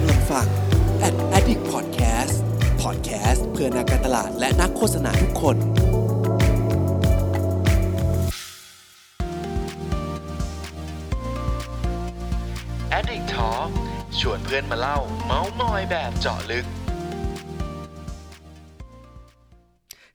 กำลังฟัง Ad Addict Podcast Podcast เพื่อนักการตลาดและนักโฆษณาทุกคน Addict Talk ชวนเพื่อนมาเล่า เมาส์มอยแบบเจาะลึก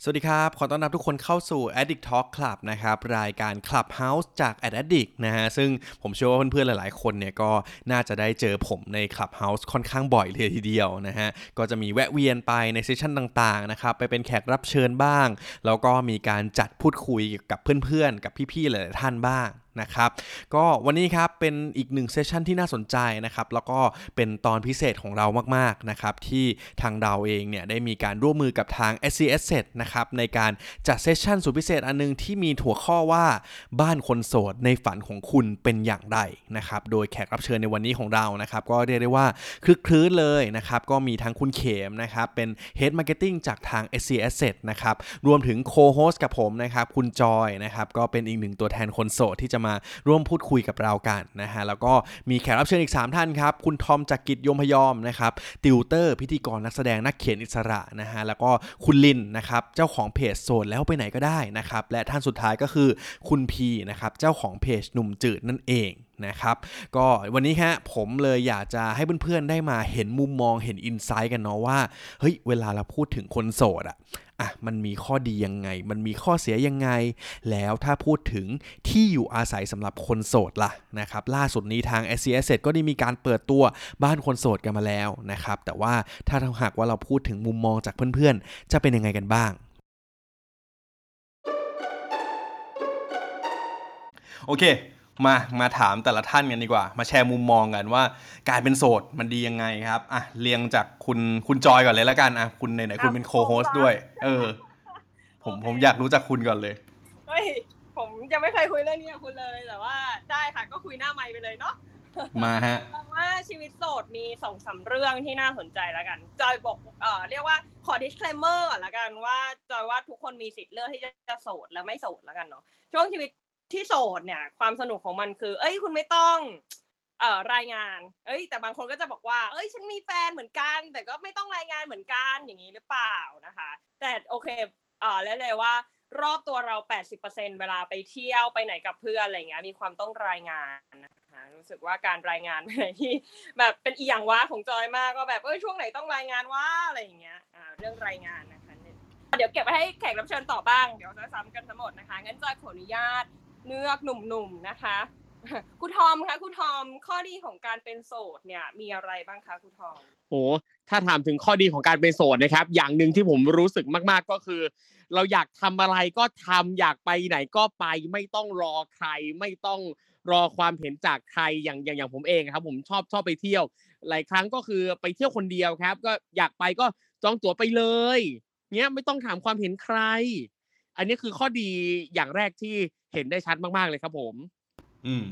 สวัสดีครับ ขอต้อนรับทุกคนเข้าสู่ Addict Talk Club นะครับ รายการ Clubhouse จาก Ad Addict นะฮะ ซึ่งผมเชื่อว่าเพื่อนๆ หลายๆ คนเนี่ยก็น่าจะได้เจอผมใน Clubhouse ค่อนข้างบ่อยเลยทีเดียวนะฮะ ก็จะมีแวะเวียนไปในเซสชันต่างๆ นะครับ ไปเป็นแขกรับเชิญบ้าง แล้วก็มีการจัดพูดคุยกับเพื่อนๆ กับพี่ๆ หลายๆ ท่านบ้าง นะครับก็วันนี้ครับเป็นอีกหนึ่งเซสชันที่น่าสนใจนะครับแล้วก็เป็นตอนพิเศษของเรามากๆนะครับที่ทางเราเองเนี่ยได้มีการร่วมมือกับทาง s c s Set นะครับในการจัดเซสชันสุดพิเศษอันนึงที่มีหัวข้อว่าบ้านคนโสดในฝันของคุณเป็นอย่างไรนะครับโดยแขกรับเชิญในวันนี้ของเรานะครับก็เรียกได้ว่าครึกครื้นเลยนะครับก็มีทั้งคุณเขมนะครับเป็น Head Marketing จากทาง SC Asset นะครับรวมถึง co-host กับผมนะครับคุณจอยนะครับก็เป็นอีกหนึ่งตัวแทนคนโสดที่จะมาร่วมพูดคุยกับเรากันนะฮะแล้วก็มีแขกรับเชิญอีก 3 ท่านครับ คุณทอมจากกิจยมพยอมนะครับติวเตอร์ พิธีกรนักแสดงนักเขียนอิสระนะฮะแล้วก็คุณลินนะครับเจ้าของเพจโสดแล้วไปไหนก็ได้นะครับและท่านสุดท้ายก็คือคุณพีนะครับเจ้าของเพจหนุ่มจืดนั่นเองนะครับก็วันนี้ฮะผมเลยอยากจะให้เพื่อนๆได้มาเห็นมุมมองเห็นอินไซต์กันเนาะว่าเฮ้ยเวลาเราพูดถึงคนโสดอะ อะมันมีข้อดียังไง มันมีข้อเสียยังไง แล้วถ้าพูดถึงที่อยู่อาศัยสำหรับคนโสดล่ะนะครับล่าสุดนี้ทาง s c s ก็ได้มีการเปิดตัวบ้านคนโสดกันมาแล้วนะครับแต่ว่าถ้าหากว่าเราพูดถึงมุมมองจากเพื่อนๆ จะเป็นยังไงกันบ้างโอเค มามาถามแต่ละท่านกันดีกว่า มาแชร์มุมมองกันว่า การเป็นโสดมันดียังไงครับอะเรียงจากคุณคุณจอยก่อนเลยแล้วกันอะคุณไหนๆคุณเป็นโคโฮสด้วย เออ ผมผมอยากรู้จักคุณก่อนเลยเฮ้ยผมยังไม่เคยคุยเรื่องนี้กับคุณเลยแต่ว่าได้ค่ะก็คุยหน้าไมค์ไปเลยเนาะมาฮะเพราะว่าชีวิตโสดมีสองสามเรื่องที่น่าสนใจแล้วกัน จอยบอกเอ่อเรียกว่าขอ disclaimer ก่อนละกันว่าจอยว่าทุกคนมีสิทธิ์เลือกที่จะโสดและไม่โสดแล้วกันเนาะช่วงชีวิต ที่โสดเนี่ย ความสนุกของมันคือ เอ้ยคุณไม่ต้องเอ่อรายงาน เอ้ย แต่บางคนก็จะบอกว่า เอ้ย ฉันมีแฟนเหมือนกัน แต่ก็ไม่ต้องรายงานเหมือนกันอย่างนี้หรือเปล่านะคะ แต่โอเคเอ่อแล้วเลยว่ารอบตัวเรา 80%เวลาไปเที่ยวไปไหนกับเพื่อนอะไรเงี้ยมีความต้องรายงานนะคะรู้สึกว่าการรายงานเป็นอะไรที่แบบเป็นอีหยังวะของจอยมากก็แบบเอ้ยช่วงไหนต้องรายงานว่าอะไรอย่างเงี้ยอ่าเรื่องรายงานนะคะเนี่ยเดี๋ยวเก็บไว้ให้แขกรับเชิญต่อบ้างเดี๋ยวจะซ้ำกันทั้งหมดนะคะงั้นจอยขออนุญาต เลือกหนุ่มๆนะคะคุณทอมคะคุณทอมข้อดีของการเป็นโสดเนี่ยมีอะไรบ้างคะคุณทอมโหถ้าถามถึงข้อดีของการเป็นโสดนะครับ อย่างหนึ่งที่ผมรู้สึกมาก ๆก็คือ เราอยากทำอะไรก็ทำอยากไปไหนก็ไปไม่ต้องรอใคร ไม่ต้องรอความเห็นจากใครอย่างอย่างอย่างผมเองครับ ผมชอบชอบไปเที่ยว หลายครั้งก็คือไปเที่ยวคนเดียวครับ ก็อยากไปก็จองตั๋วไปเลยเนี้ยไม่ต้องถามความเห็นใคร อันนี้คือข้อดีอย่างแรกที่ เห็นได้ชัดมากๆเลยครับผม อืม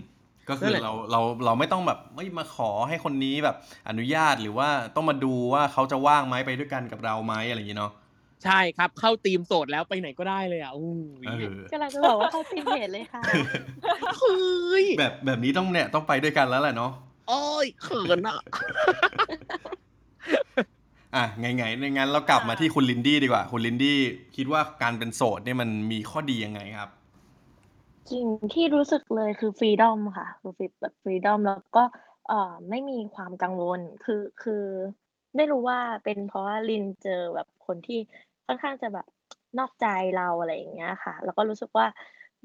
ก็คืนั่อนแหละเราเราเราไม่ต้องแบบไม่มาขอให้คนนี้แบบอนุญาตหรือว่าต้องมาดูว่าเขาจะว่างไหมไปด้วยกันกับเราไหมอะไรอย่างงี้เนาะใช่ครับเข้าทีมโสดแล้วไปไหนก็ได้เลยอะอู้ยเออกำลังจะบอกว่าเข้าทีมเพจเลยค่ะเฮ้ยแบบแบบนี้ต้องเนี่ยต้องไปด้วยกันแล้วแหละเนาะโอ้ยเขินอะอะไงไงในงั้นเรากลับมาที่คุณลินดี้ดีกว่า คุณลินดี้คิดว่าการเป็นโสดเนี่ยมันมีข้อดียังไงครับ สิ่งที่รู้สึกเลยคือ freedom ค่ะ คือฟรีแบบ freedom แล้วก็เอ่อไม่มีความกังวล คือคือไม่รู้ว่าเป็นเพราะว่าลินเจอแบบคนที่ค่อนข้างจะแบบนอกใจเราอะไรอย่างเงี้ยค่ะ แล้วก็รู้สึกว่า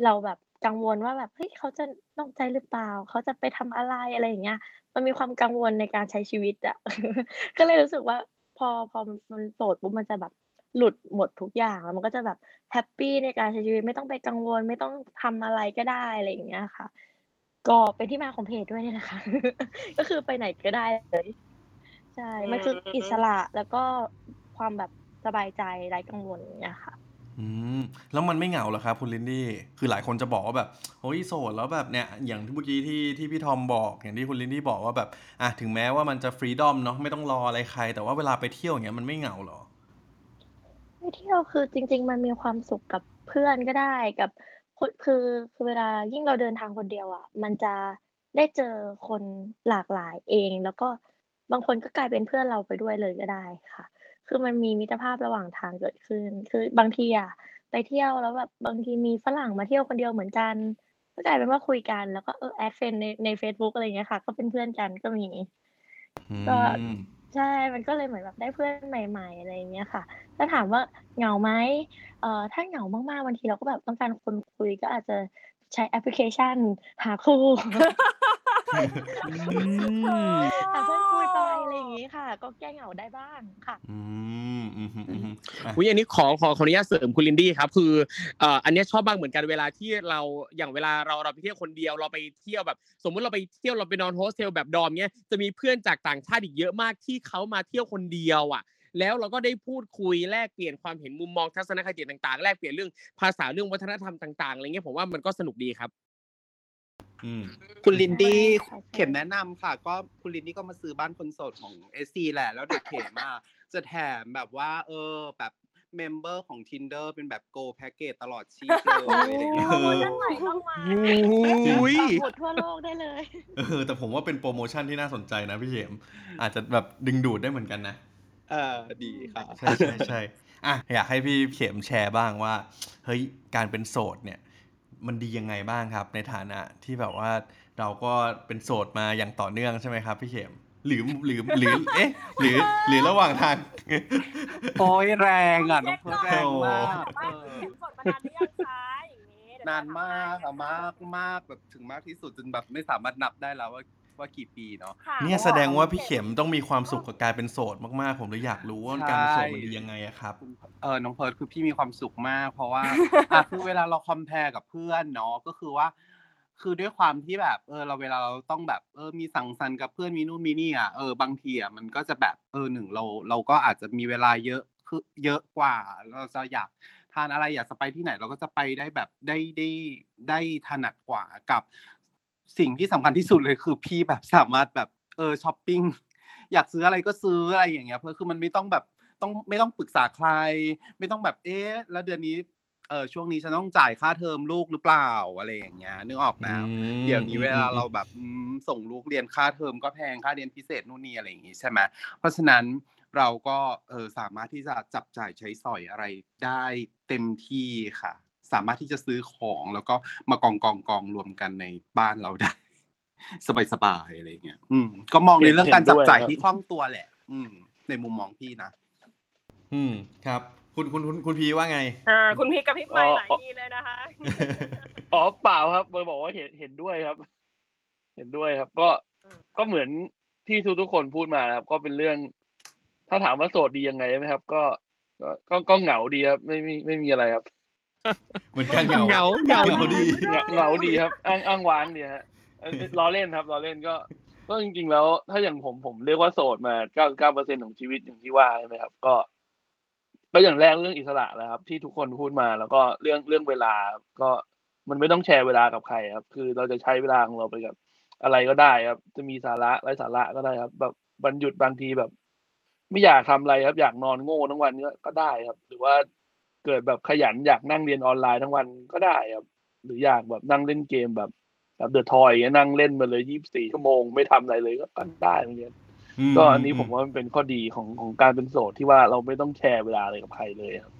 เราแบบกังวลว่าแบบเฮ้ยเขาจะนอกใจหรือเปล่า เขาจะไปทำอะไรอะไรอย่างเงี้ย มันมีความกังวลในการใช้ชีวิตอะ ก็เลยรู้สึกว่าพอพอมันโสดปุ๊บมันจะแบบ หลุดหมดทุกอย่างแล้วมันก็จะแบบ happy ในการใช้ชีวิตไม่ต้องไปกังวลไม่ต้องทำอะไรก็ได้อะไรอย่างเงี้ยค่ะ ก็เป็นที่มาของเพจด้วยเนี่ยนะคะ ก็คือไปไหนก็ได้เลยใช่มันคืออิสระแล้วก็ความแบบสบายใจไร้กังวลอย่างเงี้ยค่ะอืมแล้วมันไม่เหงาเหรอครับคุณลินดี้คือหลายคนจะบอกว่าแบบเฮ้ยโสดแล้วแบบเนี่ยอย่างที่เมื่อกี้ที่ที่พี่ทอมบอก อย่างที่คุณลินดี้บอกว่าแบบอะถึงแม้ว่ามันจะฟรีดอมเนาะไม่ต้องรออะไรใคร แต่ว่าเวลาไปเที่ยวอย่างเงี้ยมันไม่เหงาเหรอ เที่ยวคือจริง ๆ มันมีความสุขกับเพื่อนก็ได้กับคนคือคือเวลายิ่งเราเดินทางคนเดียวอะมันจะได้เจอคนหลากหลายเอง แล้วก็บางคนก็กลายเป็นเพื่อนเราไปด้วยเลยก็ได้ค่ะ คือมันมีมิตรภาพระหว่างทางเกิดขึ้น คือบางทีอะไปเที่ยวแล้วแบบบางทีมีฝรั่งมาเที่ยวคนเดียวเหมือนกันก็กลายเป็นว่าคุยกันแล้วก็เออ add friend ในในเฟซบุ๊กอะไรอย่างเงี้ยค่ะ ก็เป็นเพื่อนกันก็มี ก็อืม ใช่ มันก็เลยเหมือนแบบได้เพื่อนใหม่ ๆ อะไรอย่างเงี้ยค่ะ ถ้าถามว่าเหงาไหมเอ่อ ถ้าเหงามากๆบางทีเราก็แบบต้องการคนคุยก็อาจจะใช้แอปพลิเคชันหาคู่ หาเพื่อนคุยไปอะไรอย่างงี้ค่ะ ก็แก้เหงาได้บ้างค่ะ อืมอืมอืมอืมอะ อุ้ยอันนี้ขอขอขออนุญาตเสริมคุณลินดี้ครับ คือเอ่ออันเนี้ยชอบมากเหมือนกันเวลาที่เราอย่างเวลาเราเราไปเที่ยวคนเดียวเราไปเที่ยวแบบ สมมุติเราไปเที่ยวเราไปนอนโฮสเทลแบบ dorm เนี้ยจะมีเพื่อนจากต่างชาติอีกเยอะมากที่เขามาเที่ยวคนเดียวอะ แล้วเราก็ได้พูดคุยแลกเปลี่ยนความเห็นมุมมองทัศนคติต่างๆ แลกเปลี่ยนเรื่องภาษาเรื่องวัฒนธรรมต่างๆอะไรเงี้ยผมว่ามันก็สนุกดีครับ อืม คุณลินดี้ใช่ใช่เขมแนะนำค่ะ ก็คุณลินดี้ก็มาซื้อบ้านคนโสดของเอสซีแหละ แล้วเดี๋ยวเขมอะจะแถมแบบว่า เออ แบบ member ของ Tinder เป็นแบบ Gold Package ตลอดชีพเลยอะไรอย่างเงี้ย โปรโมชั่นใหม่ต้องมาอุ้ยปักหมุดทั่วโลกได้เลย เออแต่ผมว่าเป็นโปรโมชั่นที่น่าสนใจนะพี่เขมอาจจะแบบดึงดูดได้เหมือนกันนะ เออดีค่ะ ใช่ใช่ใช่อะอยากให้พี่เขมแชร์บ้างว่า เฮ้ย การเป็นโสดเนี่ย มันดียังไงบ้างครับ ในฐานะที่แบบว่าเราก็เป็นโสดมาอย่างต่อเนื่องใช่ไหมครับพี่เขมหรือหรือหรือเอ๊ะ หรือหรือระหว่างทางโอ้ยแรงอะน้องเพิร์ทแรเช็คงก่อนมากว่าเออเข็มสดมานานหรือยังคะอย่างนี้เดี๋ยวนานมากอะจะถมากมากแบบถึงมากที่สุดจนแบบไม่สามารถนับได้แล้วว่า ว่ากี่ปีเนาะ ค่ะเนี่ยแสดงว่าพี่เข็มต้องมีความสุขกับการเป็นโสดมากๆ ผมเลยอยากรู้ว่าใช่ การเป็นโสดมันดียังไงอะครับ เออน้องเพิร์ดคือพี่มีความสุขมาก เพราะว่าอะคือเวลาเราคอมเพลกับเพื่อนเนาะก็คือว่า คือด้วยความที่แบบ เออ เราเวลาเราต้องแบบ เออมีสังสรรค์กับเพื่อนมีนู่นมีนี่อะเออบางทีอะมันก็จะแบบเออหนึ่งเราเราก็อาจจะมีเวลาเยอะคือเยอะกว่า เราจะอยากทานอะไรอยากจะไปที่ไหน เราก็จะไปได้แบบได้ได้ได้ถนัดกว่ากับ สิ่งที่สำคัญที่สุดเลยคือพี่แบบสามารถแบบเออช้อปปิ้งอยากซื้ออะไรก็ซื้ออะไรอย่างเงี้ย เพื่อคือมันไม่ต้องแบบต้องไม่ต้องปรึกษาใคร ไม่ต้องแบบเอ๊ะแล้วเดือนนี้เออช่วงนี้ฉันต้องจ่ายค่าเทอมลูกหรือเปล่าอะไรอย่างเงี้ยนึกออกไหมอืมเดี๋ยวนี้อืมเวลาอืมเราแบบอืมส่งลูกเรียนค่าเทอมก็แพงค่าเรียนพิเศษนู่นนี่อะไรอย่างงี้ใช่ไหมเพราะฉะนั้นเราก็เออสามารถที่จะจับจ่ายใช้สอยอะไรได้เต็มที่ค่ะ สามารถที่จะซื้อของแล้วก็มากองกองกองรวมกันในบ้านเราได้ สบายๆอะไรอย่างเงี้ยอืม ก็มองในเรื่องการจับจ่ายที่คล่องตัวแหละ อืม ในมุมมองพี่นะอืมครับ คุณคุณคุณคุณพีว่าไงอ่าคุณพี่กับพี่ไปอ๋อหลายทีเลยนะคะอ๋อเปล่าครับเบอร์บอกว่าเห็นเห็นด้วยครับ เห็นด้วยครับ ก็อืมก็เหมือนที่ทุกทุกๆคนพูดมานะครับ ก็เป็นเรื่อง ถ้าถามว่าโสดดียังไงใช่ไหมครับก็ก็ก็ก็เหงาดีครับ ไม่มีไม่มีอะไรครับ เหมือนกันเหงาเหงาเหงาเหงาดีเหงาเหงาดีครับอ้างอ้างว้างดีฮะเอ้ยล้อเล่นครับล้อเล่นก็ก็จริงๆแล้ว ถ้าอย่างผมผมเรียกว่าโสดมาเก้าเก้าเปอร์เซ็นของชีวิตอย่างที่ว่าใช่ไหมครับ ก็ก็อย่างแรกเรื่องอิสระนะครับ ที่ทุกคนพูดมาแล้วก็เรื่องเรื่องเวลาก็มันไม่ต้องแชร์เวลากับใครครับ คือเราจะใช้เวลาของเราไปกับ อะไรก็ได้ครับ จะมีสาระไร้สาระก็ได้ครับ แบบวันหยุดบางทีแบบ ไม่อยากทำอะไรครับ อยากนอนโง่ทั้งวันก็ก็ได้ครับ หรือว่า เกิดแบบขยันอยากนั่งเรียนออนไลน์ทั้งวันก็ได้ครับหรืออยากแบบนั่งเล่นเกมแบบแบบเดอะทอยนั่งเล่นมาเลยยี่สิบสี่ชั่วโมงไม่ทำอะไรเลยก็ก็ได้เหมือนกันมก็อันนี้ผมว่ามันเป็นข้อดีของของการเป็นโสดที่ว่าเราไม่ต้องแชร์เวลาอะไรกับใครเลยครับ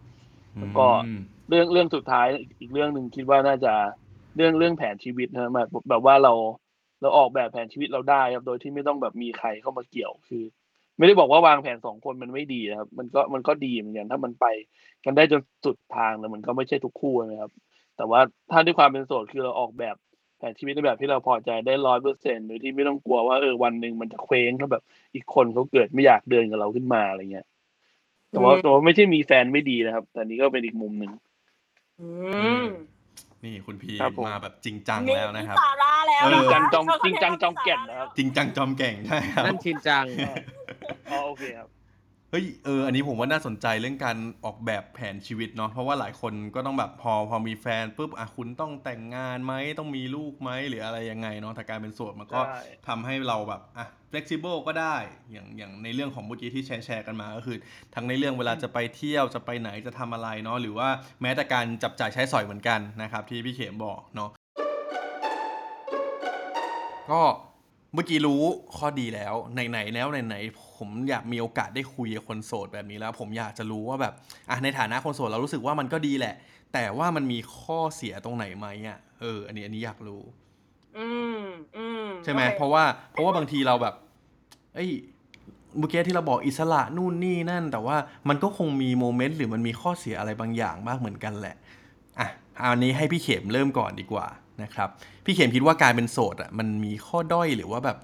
แล้วก็อืมเรื่องเรื่องสุดท้ายอีกอีกเรื่องหนึ่งคิดว่าน่าจะเรื่องเรื่องแผนชีวิตนะแบบแบบว่าเราเราออกแบบแผนชีวิตเราได้ครับโดยที่ไม่ต้องแบบมีใครเข้ามาเกี่ยวคือ ไม่ได้บอกว่าวางแผนสองคนมันไม่ดีนะครับ มันก็มันก็ดีเหมือนกันถ้ามันไปกันได้จนสุดทางแต่มันก็ไม่ใช่ทุกคู่นะครับ แต่ว่าถ้าด้วยความเป็นโสดคือเราออกแบบแผนชีวิตในแบบที่เราพอใจได้ร้อยเปอร์เซ็นโดยที่ไม่ต้องกลัวว่าเออวันหนึ่งมันจะเคว้งถ้าแบบอีกคนเขาเกิดไม่อยากเดินกับเราขึ้นมาอะไรเงี้ยแต่ว่าอืมแต่ว่าไม่ใช่มีแฟนไม่ดีนะครับ แต่นี่ก็เป็นอีกมุมหนึ่งอืมนี่คุณพีครับผมมาแบบจริงจังมีแล้วนะครับสาระแล้วเออนะคะจริงจังจอมเขาจริงจังจอมให้แก่นสาระนะครับจริงจังจอมแก่งใช่ครับนั่นชินจัง อ๋อโอเคครับ เฮ้ยเอออันนี้ผมว่าน่าสนใจเรื่องการออกแบบแผนชีวิตเนาะเพราะว่าหลายคนก็ต้องแบบพอพอมีแฟนปุ๊บอะคุณต้องแต่งงานไหมต้องมีลูกไหมหรืออะไรยังไงเนาะแต่การเป็นโสดมันก็ใช่ ทำให้เราแบบอะ flexible ก็ได้อย่างอย่างในเรื่องของเมื่อกี้ที่แชร์แชร์กันมาก็คือ ทั้งในเรื่องเวลาจะไปเที่ยวจะไปไหนจะทำอะไรเนาะหรือว่าแม้แต่การจับจ่ายใช้สอยเหมือนกันนะครับที่พี่เขมบอกเนาะ ก็ เมื่อกี้รู้ข้อดีแล้วไหนๆแล้วไหนๆผมอยากมีโอกาสได้คุยกับคนโสดแบบนี้แล้ว ผมอยากจะรู้ว่าแบบอะในฐานะคนโสดเรารู้สึกว่ามันก็ดีแหละ แต่ว่ามันมีข้อเสียตรงไหนไหมอะเออ อันนี้อันนี้อยากรู้ อืมอืมใช่ไหมโอคเพราะว่าเพราะว่าบางทีเราแบบ เอ้ยเมื่อกี้ที่เราบอกอิสระนู่นนี่นั่น แต่ว่ามันก็คงมีโมเมนต์หรือมันมีข้อเสียอะไรบางอย่างบ้างเหมือนกันแหละอะอันนี้ให้พี่เข็มเริ่มก่อนดีกว่า นะครับพี่เข็มคิดว่าการเป็นโสดอะมันมีข้อด้อยหรือว่าแบบ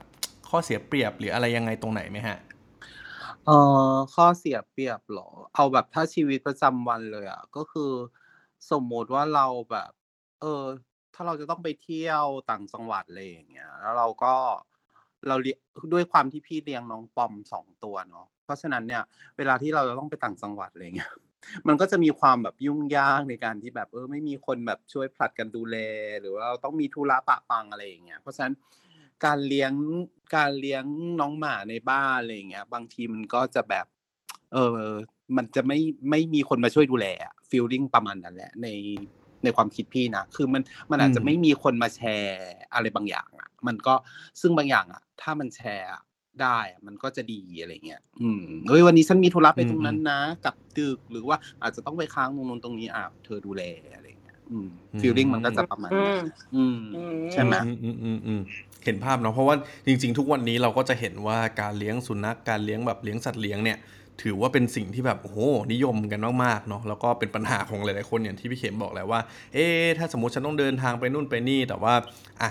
ข้อเสียเปรียบหรืออะไรยังไงตรงไหนไหมฮะเออข้อเสียเปรียบเหรอ เอาแบบถ้าชีวิตประจำวันเลยอะก็คือสมมติว่าเราแบบ เออ ถ้าเราจะต้องไปเที่ยวต่างจังหวัดอะไรอย่างเงี้ยแล้วเราก็เราเลี้ยด้วยความที่พี่เลี้ยงน้องปอมสองตัวเนาะเพราะฉะนั้นเนี่ย เวลาที่เราจะต้องไปต่างจังหวัดอะไรเงี้ย มันก็จะมีความแบบยุ่งยากในการที่แบบเออไม่มีคนแบบช่วยผลัดกันดูแล หรือว่าเราต้องมีธุระปะปังอะไรอย่างเงี้ยเพราะฉะนั้นการเลี้ยงการเลี้ยงน้องหมาในบ้านอะไรอย่างเงี้ย บางทีมันก็จะแบบ เออมันจะไม่ไม่มีคนมาช่วยดูแลฟีลลิ่งประมาณนั้นแหละ ในในความคิดพี่นะคือมันมันอาจจะไม่มีคนมาแชร์อะไรบางอย่างอะ มันก็ซึ่งบางอย่างอะ ถ้ามันแชร์ ได้อะมันก็จะดีอะไรเงี้ย อืมเฮ้ยวันนี้ฉันมีธุระไปตรงนั้นนะกลับดึกหรือว่าอาจจะต้องไปค้างตรงนู้นตรงนี้อะเธอดูแลอะไรเงี้ย อืมฟีลลิ่งมันก็จะประมาณอืนั้มนอืมอืมใช่ไหมอืมอืมอืมอืมเห็นภาพเนาะเพราะว่าจริง ๆ ทุกวันนี้เราก็จะเห็นว่าการเลี้ยงสุนัขการเลี้ยงแบบเลี้ยงสัตว์เลี้ยงเนี่ย ถือว่าเป็นสิ่งที่แบบโอ้โหนิยมกันมากๆเนาะแล้วก็เป็นปัญหาของหลายๆคนอย่างที่พี่เข็มบอกแหล้วว่า เอ๊ะถ้าสมมติฉันต้องเดินทางไปนู่นไปนี่ แต่ว่าอะ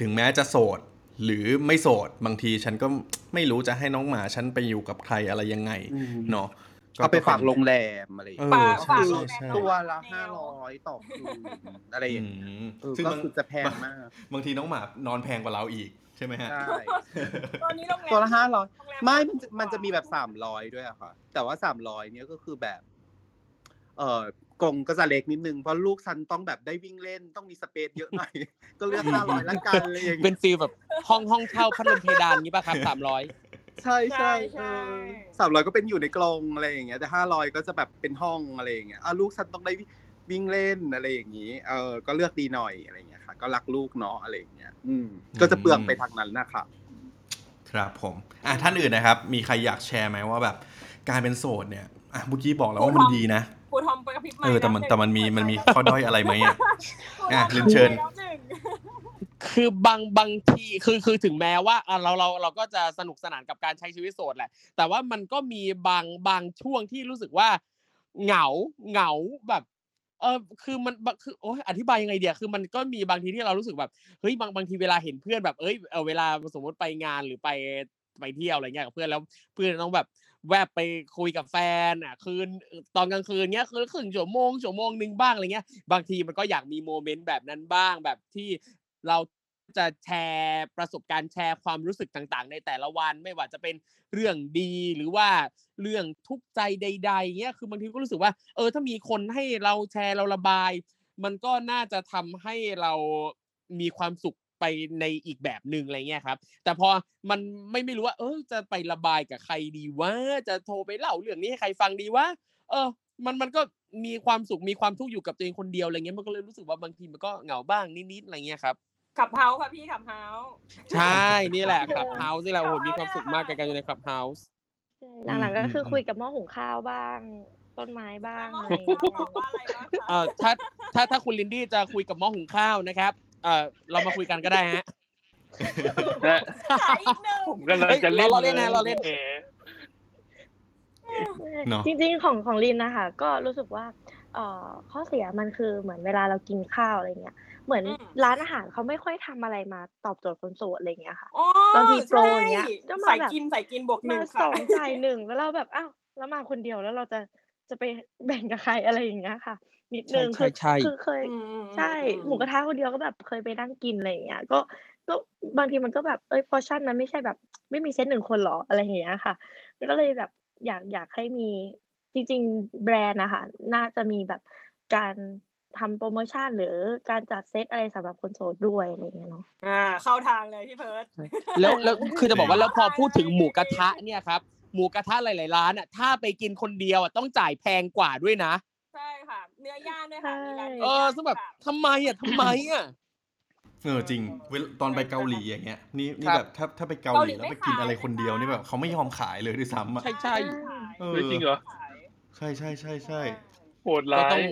ถึงแม้จะโสด หรือไม่โสดบางทีฉันก็ไม่รู้จะให้น้องหมาฉันไปอยู่กับใครอะไรยังไงอืมเนาะเอาไปฝากโรงแรมอะไรอย่างเอเงี้ยอฝากใช่ฝากใช่โรงแรมใช่ตัวละแนวห้าร้อยต่อคืนอะไรอย่างเงี้ยอืมเออซึ่งก็บางคือจะแพงมาก บางทีน้องหมานอนแพงกว่าเราอีกใช่ไหมฮะใช่ตอนนี้โรงแรมตัวละห้าร้อยโรงแรไม่มันจะถูกกว่ามันจะมีแบบสามร้อยด้วยอะค่ะ แต่ว่าสามร้อยเนี้ยก็คือแบบ เอ่อกรงก็จะเล็กนิดนึงเพราะลูกฉันต้องแบบได้วิ่งเล่นต้องมีสเปซเยอะหน่อย ก็เลือกห้าร้อยละกันอะไรอย่างเป็เงี้นยฟีลแบบห้องห้องเช่าพัดลมเพดานงี้ป่ะครับสามร้อยใช่ใช่ใช่ สามร้อยก็เป็นอยู่ในกรงอะไรอย่างเงี้ยแต่ห้าร้อยก็จะแบบเป็นห้องอะไรอย่างเงี้ยอะลูกฉันต้องได้วิ่งเล่นอะไรอย่างงี้ เออก็เลือกดีหน่อยอะไรอย่างเงี้ยค่ะ ก็รักลูกเนาะอะไรอย่างเงี้ยอืมก็จะเปลืองไปทางนั้นนะครับครับผม อะท่านอื่นนะครับ มีใครอยากแชร์ไหมว่าแบบการเป็นโสดเนี่ย อะเมื่อกี้บอกแล้วว่ามันดีนะครูทอมไปกับพริบเออแต่มันแต่มันมีมันมีข้อด้อยอะไรไหมอะอะเรียนเชิญ คือบางบางทีคือคือถึงแม้ว่าอะเราเราเราก็จะสนุกสนานกับการใช้ชีวิตโสดแหละ แต่ว่ามันก็มีบางบางช่วงที่รู้สึกว่า เหงาเหงาแบบ เออคือมันบางคือโอ้ยอธิบายยังไงเดียคือมันก็มีบางทีที่เรารู้สึกแบบเฮ้ยบางบางทีเวลาเห็นเพื่อนแบบเอ้ยเออเวลาสมมติไปงานหรือไปไปเที่ยวอะไรเงี้ยกับเพื่อนแล้วเพื่อนต้องแบบ แวบไปคุยกับแฟนอะ คืนตอนกลางคืนเงี้ยคือครึ่งชั่วโมงชั่วโมงหนึ่งบ้างอะไรเงี้ย บางทีมันก็อยากมีโมเมนต์แบบนั้นบ้างแบบที่เราจะแชร์ประสบการณ์แชร์ความรู้สึกต่างๆ ในแต่ละวันไม่ว่าจะเป็นเรื่องดีหรือว่าเรื่องทุกข์ใจใดๆเงี้ยคือบางทีก็รู้สึกว่า เออถ้ามีคนให้เราแชร์เราระบาย มันก็น่าจะทำให้เรามีความสุข ไปในอีกแบบหนึ่งอะไรเงี้ยครับ แต่พอมันไม่ไม่รู้ว่า เออจะไประบายกับใครดีว่าจะโทรไปเล่าเรื่องนี้ให้ใครฟังดีว่าเออ มันมันก็มีความสุขมีความทุกข์อยู่กับตัวเองคนเดียวอะไรเงี้ยมันก็เลยรู้สึกว่าบางทีมันก็เหงาบ้างนิดๆอะไรเงี้ยครับขับเฮาส์ค่ะพี่ขับเฮาส์ใช่นี่แหละครับเฮาส์นี่แหละโอ้โหมีความสุขมากกับการอยู่ในครับเฮาส์ใช่หลังๆก็คืออมคุยกับหม้อหุงข้าวบ้าง ต้นไม้บ้างมออะไรงอย่างเงี้ยบอกว่าอะไรบ้างคะเอ่อถ้าถ้าถ้าคุณลินดี้จะคุยกับหม้อหุงข้าวนะครับ เอ่อเรามาคุยกันก็ได้ฮะ นะขายอีกหนึ่งผมกำลังจะเล่นเราเล่นนะเราเล่นแหมเนอะจริงๆของของลินนะคะก็รู้สึกว่าเอ่อข้อเสียมันคือเหมือนเวลาเรากินข้าวอะไรเงี้ย เหมือนร้านอาหารเขาไม่ค่อยทำอะไรมาตอบโจทย์คนโสดอะไรเงี้ยค่ะ อ๋อบางทีโปรใช่อย่างเงี้ยก็มาใส่แบบกินใส่กินบวกหนึ่มางสค่ะองจ่ายหนึ่งแล้วเราแบบอ้าวแล้วมาคนเดียวแล้วเราจะจะไปแบ่งกับใครอะไรอย่างเงี้ยค่ะ นิดนึง ใช่คือใช่ คือเคยอืมอืมใช่ อืมหมูกระทะคนเดียวก็แบบเคยไปนั่งกินอะไรอย่างเงี้ย ก็ ก็บางทีมันก็แบบ เอ้ย พอชั่นนั้นไม่ใช่แบบ ไม่มีเซตหนึ่งคนหรอ อะไรอย่างเงี้ยค่ะมันก็เลยแบบอยากอยากให้มี จริง ๆ แบรนด์นะคะ น่าจะมีแบบการทำโปรโมชั่นหรือการจัดเซตอะไรสำหรับคนโสดด้วยอะไรอย่างเงี้ยเนาะ อ่า เข้าทางเลยพี่เพิร์ดแล้วแล้วคือจะบอกว่าแล้วพอพูดถึงใช่หมูกระทะเนี่ยครับหมูกระทะหลายๆร้านอะถ้าไปกินคนเดียวอะต้องจ่ายแพงกว่าด้วยนะใช่ค่ะ เนื้อย่างด้วยค่ะมีร้านเอเนื้ออย่างซึ่งแบบค่ะทำไมอะทำไมอะ เออจริงเวลตอนไปเกาหลีอย่างเงี้ยนี่นี่ครับ แบบถ้าถ้าไปเกาหลีแล้วไปกินอะไรคนเดียวนี่แบบเขาไม่ยอมขายเลยด้วยซ้ำอะ ใช่ใช่ เออ เฮ้ยจริงเหรอใช่ใช่ใช่ใช่โหดก็ร้าต้อย ง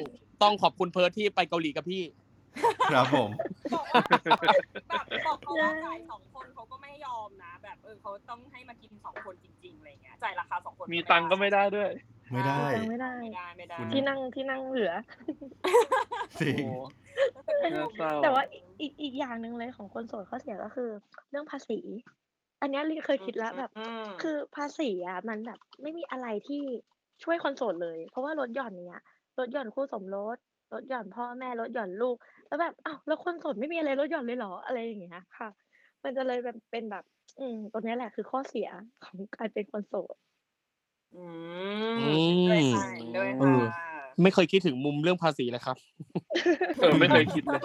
ต้องขอบคุณเพิร์ทที่ไปเกาหลีกับพี่ ครับผม บอกว่าแบบบอกเขาว่าจ่ายสองคนเขาก็ไม่ยอมนะ แบบเออเขาต้องให้มากินสองคนจริงๆอะไรเงี้ยจ่ายราคาสองคนมีตังค์ก็ไม่ได้ด้วย ไม่ได้ไม่ได้ ไม่ได้ไม่ได้คุณ ที่นั่งที่นั่งเหลือ จริง โอ้น่าเศร้าแต่ว่าอีกอีกอย่างหนึ่งเลยของคนโสดข้อเสียก็คือ เรื่องภาษี อันเนี้ยลิเคยคิดแล้วแบบอืมคือภาษีอะมันแบบไม่มีอะไรที่ช่วยคนโสดเลย เพราะว่าลดหย่อนเนี้ยลดหย่อนคู่สมรสลดหย่อนพ่อแม่ลดหย่อนลูก แล้วแบบอ้าวแล้วคนโสดไม่มีอะไรลดหย่อนเลยเหรออะไรอย่างเงี้ยค่ะ มันจะเลยแบบเป็นแบบ อืมตรงเนี้ยแหละคือข้อเสียของการเป็นคนโสด อือืมมด้วยค่ะด้วยเออค่ะไม่เคยคิดถึงมุมเรื่องภาษีเลยครับ เออไม่เคยคิดเลย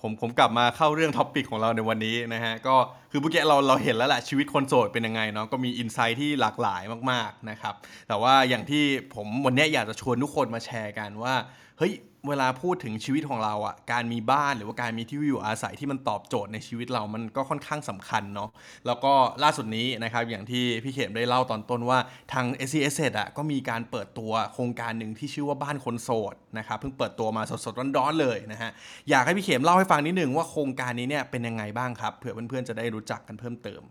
ผมผมกลับมาเข้าเรื่อง topic ของเราในวันนี้นะฮะ ก็คือเมื่อกี้เราเราเห็นแล้วแหละชีวิตคนโสดเป็นยังไงเนาะก็มี insight ที่หลากหลายมาก ๆนะครับ แต่ว่าอย่างที่ผมวันเนี้ยอยากจะชวนทุกคนมาแชร์กันว่าเฮ้ย เวลาพูดถึงชีวิตของเราอะการมีบ้านหรือว่าการมีที่อยู่อาศัยที่มันตอบโจทย์ในชีวิตเรามันก็ค่อนข้างสำคัญเนาะแล้วก็ล่าสุดนี้นะครับอย่างที่พี่เขมได้เล่าตอนต้นว่าทาง s c s อะก็มีการเปิดตัวโครงการหนึ่งที่ชื่อว่าบ้านคนโสดนะครับเพิ่งเปิดตัวมาสดๆร้อนๆเลยนะฮะอยากให้พี่เขมเล่าให้ฟังนิดหนึ่งว่าโครงการนี้เนี่ยเป็นยังไงบ้างครับเผื่อเพื่อนๆจะได้รู้จักกันเพิ่มเติม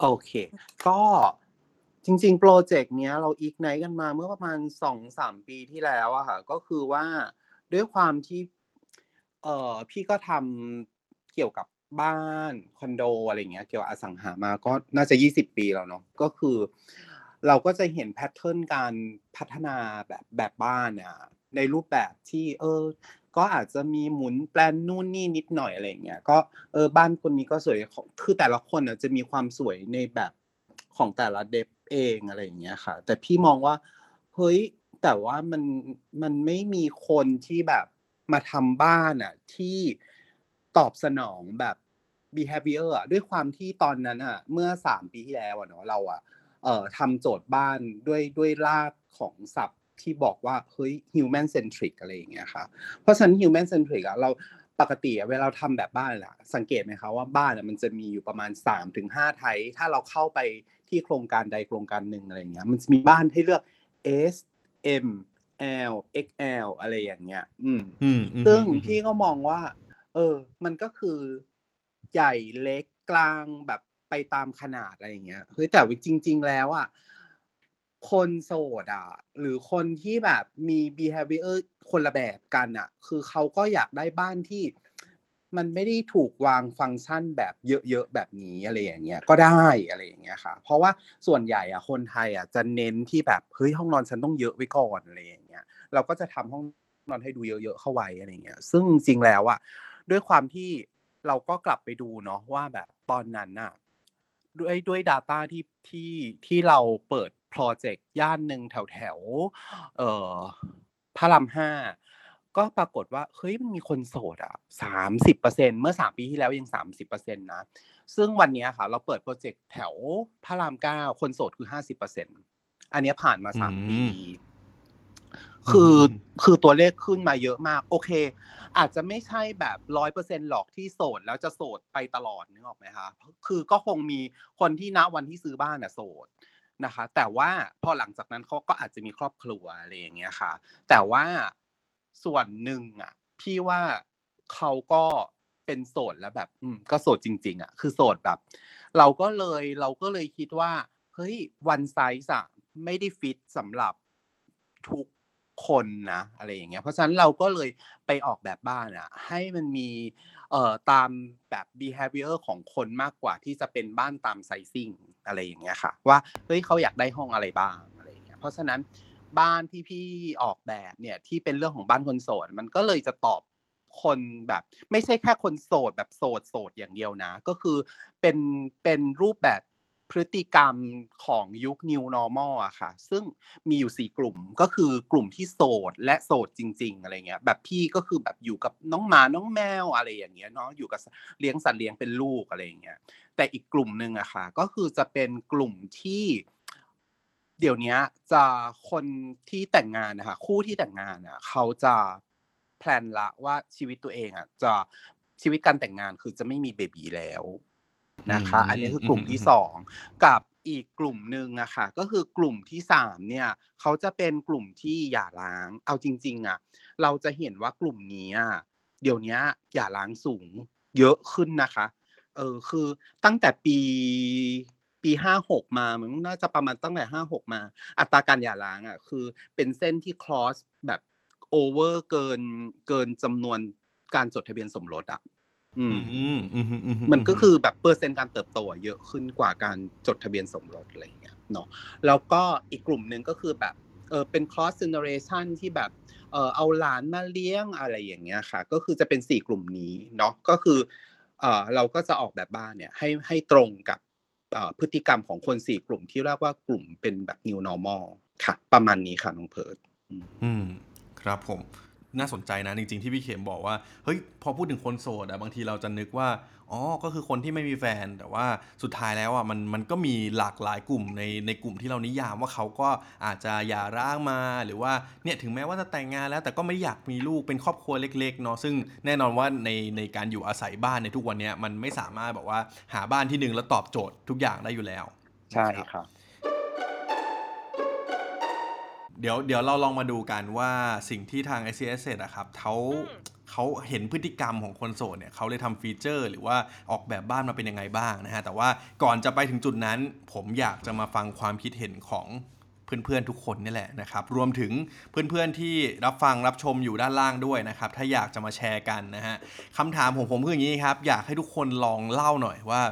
โอเค ก็ จริงๆ โปรเจกต์เนี้ยเราอีกไนกันมาเมื่อประมาณสองสามปีที่แล้วอะค่ะก็คือว่าด้วยความที่เอ่อพี่ก็ทำเกี่ยวกับบ้านคอนโดอะไรเงี้ยเกี่ยวกับอสังหามาก็น่าจะยี่สิบปีแล้วเนาะก็คือ เราก็จะเห็นแพทเทิร์นการพัฒนาแบบแบบบ้านเนี่ยในรูปแบบที่เออ ก็อาจจะมีหมุนแปลนนู่นนี่นิดหน่อยอะไรเงี้ยก็เออบ้านคนนี้ก็สวยคือแต่ละคนอะจะมีความสวยในแบบของแต่ละเดฟ เองอะไรอย่างเงี้ยค่ะ แต่พี่มองว่าเฮ้ยแต่ว่ามันมันไม่มีคนที่แบบมาทำบ้านอะที่ตอบสนองแบบ behavior อะด้วยความที่ตอนนั้นอะ เมื่อสามปีที่แล้วเนาะเราอะเอ่อทำโจทย์บ้านด้วยด้วยรากของศัพท์ที่บอกว่าเฮ้ย human centric อะไรอย่างเงี้ยค่ะเพราะฉะนั้น human centric อะเราปกติเวลาเราทำแบบบ้านอะสังเกตไหมคะว่าบ้านอะมันจะมีอยู่ประมาณ3-5ถึงไทยถ้าเราเข้าไป ที่โครงการใดโครงการหนึ่งอะไรอย่างเงี้ย มันจะมีบ้านให้เลือก S M L XL อะไรอย่างเงี้ย อืมอืมอืมซึ่งอืมพี่ก็มองว่า เออ มันก็คือใหญ่เล็กกลางแบบไปตามขนาดอะไรอย่างเงี้ยเฮ้ยแต่ว่าจริง ๆ แล้วอะคนโสดอะ หรือคนที่แบบมี behavior คนละแบบกันอะ คือเขาก็อยากได้บ้านที่ มันไม่ได้ถูกวางฟังก์ชันแบบเยอะๆแบบนี้อะไรอย่างเงี้ยก็ได้อะไรอย่างเงี้ยค่ะ เพราะว่าส่วนใหญ่อะคนไทยอะจะเน้นที่แบบเฮ้ยห้องนอนฉันต้องเยอะไว้ก่อนอะไรอย่างเงี้ยเราก็จะทำห้องนอนให้ดูเยอะๆเข้าไว้อะไรเงี้ย ซึ่งจริงแล้วอะด้วยความที่เราก็กลับไปดูเนาะว่าแบบตอนนั้นน่ะด้วยด้วย Data ที่ที่ที่เราเปิดโปรเจกต์ย่านหนึ่งแถวแถวเอ่อพระรามห้า ก็ปรากฏว่าเฮ้ยมันมีคนโสดอะสามสิบเปอร์เซ็นเมื่อสามปีที่แล้วยังสามสิบเปอร์เซ็นตนะซึ่งวันเนี้ยค่ะ เราเปิดโปรเจกต์แถวพระรามเก้าคนโสดคือห้าสิบเปอร์เซ็นอันเนี้ยผ่านมาสามปีคือคือตัวเลขขึ้นมาเยอะมาก โอเค อาจจะไม่ใช่แบบร้อยเปอร์เซ็นหรอกที่โสดแล้วจะโสดไปตลอดนึกออกไหมคะคือก็คงมีคนที่ณวันที่ซื้อบ้านน่ะโสดนะคะ แต่ว่าพอหลังจากนั้นเขาก็อาจจะมีครอบครัวอะไรอย่างเงี้ยค่ะ แต่ว่า ส่วนหนึ่งอะ พี่ว่าเขาก็เป็นโสดแล้วแบบ อืมก็โสดจริง ๆ อะ คือโสดแบบ เราก็เลยเราก็เลยคิดว่า เฮ้ย one size อะไม่ได้ฟิตสำหรับทุกคนนะอะไรอย่างเงี้ยเพราะฉะนั้นเราก็เลยไปออกแบบบ้านอะให้มันมีเอ่อตามแบบ behavior ของคนมากกว่าที่จะเป็นบ้านตาม sizing อะไรอย่างเงี้ยค่ะ ว่าเฮ้ยเขาอยากได้ห้องอะไรบ้างอะไรอย่างเงี้ยเพราะฉะนั้น บ้านที่พี่ออกแบบเนี่ยที่เป็นเรื่องของบ้านคนโสด มันก็เลยจะตอบคนแบบ ไม่ใช่แค่คนโสดแบบโสดโสดอย่างเดียวนะ ก็คือเป็นเป็นรูปแบบพฤติกรรมของยุค New Normal อะค่ะ ซึ่งมีอยู่สี่กลุ่มก็คือกลุ่มที่โสดและโสดจริง ๆ อะไรเงี้ย แบบพี่ก็คือแบบอยู่กับน้องหมาน้องแมวอะไรอย่างเงี้ยเนาะอยู่กับเลี้ยงสัตว์เลี้ยงเป็นลูกอะไรเงี้ยแต่อีกกลุ่มหนึ่งอะค่ะ ก็คือจะเป็นกลุ่มที่ เดี๋ยวเนี้ยจะคนที่แต่งงานนะคะคู่ที่แต่งงานอะเขาจะแพลนละว่าชีวิตตัวเองอะจะชีวิตการแต่งงานคือจะไม่มีเบบีแล้วนะคะอืมอันนี้คือกลุ่มอืมที่สองกับอีกกลุ่มหนึ่งอะค่ะก็คือกลุ่มที่สามเนี่ยเขาจะเป็นกลุ่มที่หย่าร้าง เอาจริง ๆอะเราจะเห็นว่ากลุ่มนี้อะเดี๋ยวนี้หย่าร้างสูงเยอะขึ้นนะคะเออคือตั้งแต่ปี ปีห้าหกมามันน่าจะประมาณตั้งแต่ห้าหกมา อัตราการหย่าร้างอะคือเป็นเส้นที่คลอสแบบโอเวอร์เกินเกินจำนวนการจดทะเบียนสมรสอะอืมอืมอืมอืมมันก็คือแบบเปอร์เซ็นต์การเติบโตอะเยอะขึ้นกว่าการจดทะเบียนสมรสอะไรอย่างเงี้ยเนาะแล้วก็อีกกลุ่มหนึ่งก็คือแบบเออเป็น cross generation ที่แบบเออเอาหลานมาเลี้ยงอะไรอย่างเงี้ยค่ะ ก็คือจะเป็นสี่กลุ่มนี้เนาะก็คือเออเราก็จะออกแบบบ้านเนี่ยให้ให้ตรงกับเอ่อ พฤติกรรมของคนสี่กลุ่มที่เรียกว่ากลุ่มเป็นแบบ new normal ค่ะ ประมาณนี้ค่ะน้องเพิร์ดอืมครับผม น่าสนใจนะจริงๆที่พี่เข็มบอกว่าเฮ้ยพอพูดถึงคนโสดอะบางทีเราจะนึกว่าอ๋อก็คือคนที่ไม่มีแฟน แต่ว่าสุดท้ายแล้วอะมันมันก็มีหลากหลายกลุ่มในในกลุ่มที่เรานิยามว่าเขาก็อาจจะหย่าร้างมาหรือว่าเนี่ยถึงแม้ว่าจะแต่งงานแล้ว แต่ก็ไม่อยากมีลูกเป็นครอบครัวเล็กๆเนาะซึ่งแน่นอนว่าในในการอยู่อาศัยบ้านในทุกวันเนี้ยมันไม่สามารถแบบว่าหาบ้านที่หนึ่งแล้วตอบโจทย์ทุกอย่างได้อยู่แล้ว ใช่ครับ เดี๋ยวเดี๋ยวเราลองมาดูกันว่าสิ่งที่ทาง i c s อะครับเขาอืมเขาเห็นพฤติกรรมของคนโสดเนี่ยเขาเลยทำฟีเจอร์ หรือว่าออกแบบบ้านมาเป็นยังไงบ้างนะฮะ แต่ว่าก่อนจะไปถึงจุดนั้น ผมอยากจะมาฟังความคิดเห็นของเพื่อนๆทุกคนนี่แหละนะครับ รวมถึงเพื่อนๆที่รับฟังรับชมอยู่ด้านล่างด้วยนะครับ ถ้าอยากจะมาแชร์กันนะฮะคำถามของผมคืออย่างนี้ครับ อยากให้ทุกคนลองเล่าหน่อยว่า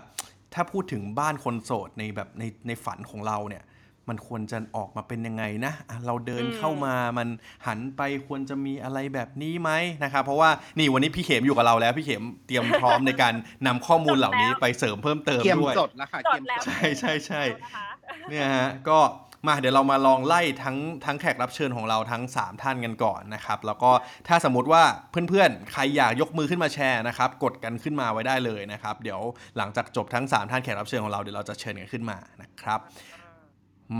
ถ้าพูดถึงบ้านคนโสดในแบบในในฝันของเราเนี่ย มันควรจะออกมาเป็นยังไงนะอะเราเดินอืมเข้ามามันหันไปควรจะมีอะไรแบบนี้ไหมนะครับเพราะว่านี่วันนี้พี่เข็มอยู่กับเราแล้ว พี่เข็มเตรียมพร้อมในการนำข้อมูลเหล่านี้ไปเสริมเพิ่มเติมเกียมด้วยจดแล้วค่ะจเกีดยมแล้วจดใช่ใช่ใช่นะคะเนี่ยฮะก็มาเดี๋ยวเรามาลองไล่ทั้งทั้งแขกรับเชิญของเราทั้ง 3 ท่านกันก่อนนะครับ แล้วก็ถ้าสมมติว่าเพื่อนๆ ใครอยากยกมือขึ้นมาแชร์นะครับ กดกันขึ้นมาไว้ได้เลยนะครับ เดี๋ยวหลังจากจบทั้ง 3 ท่านแขกรับเชิญของเราเดี๋ยวเราจะเชิญกันขึ้นมานะครับ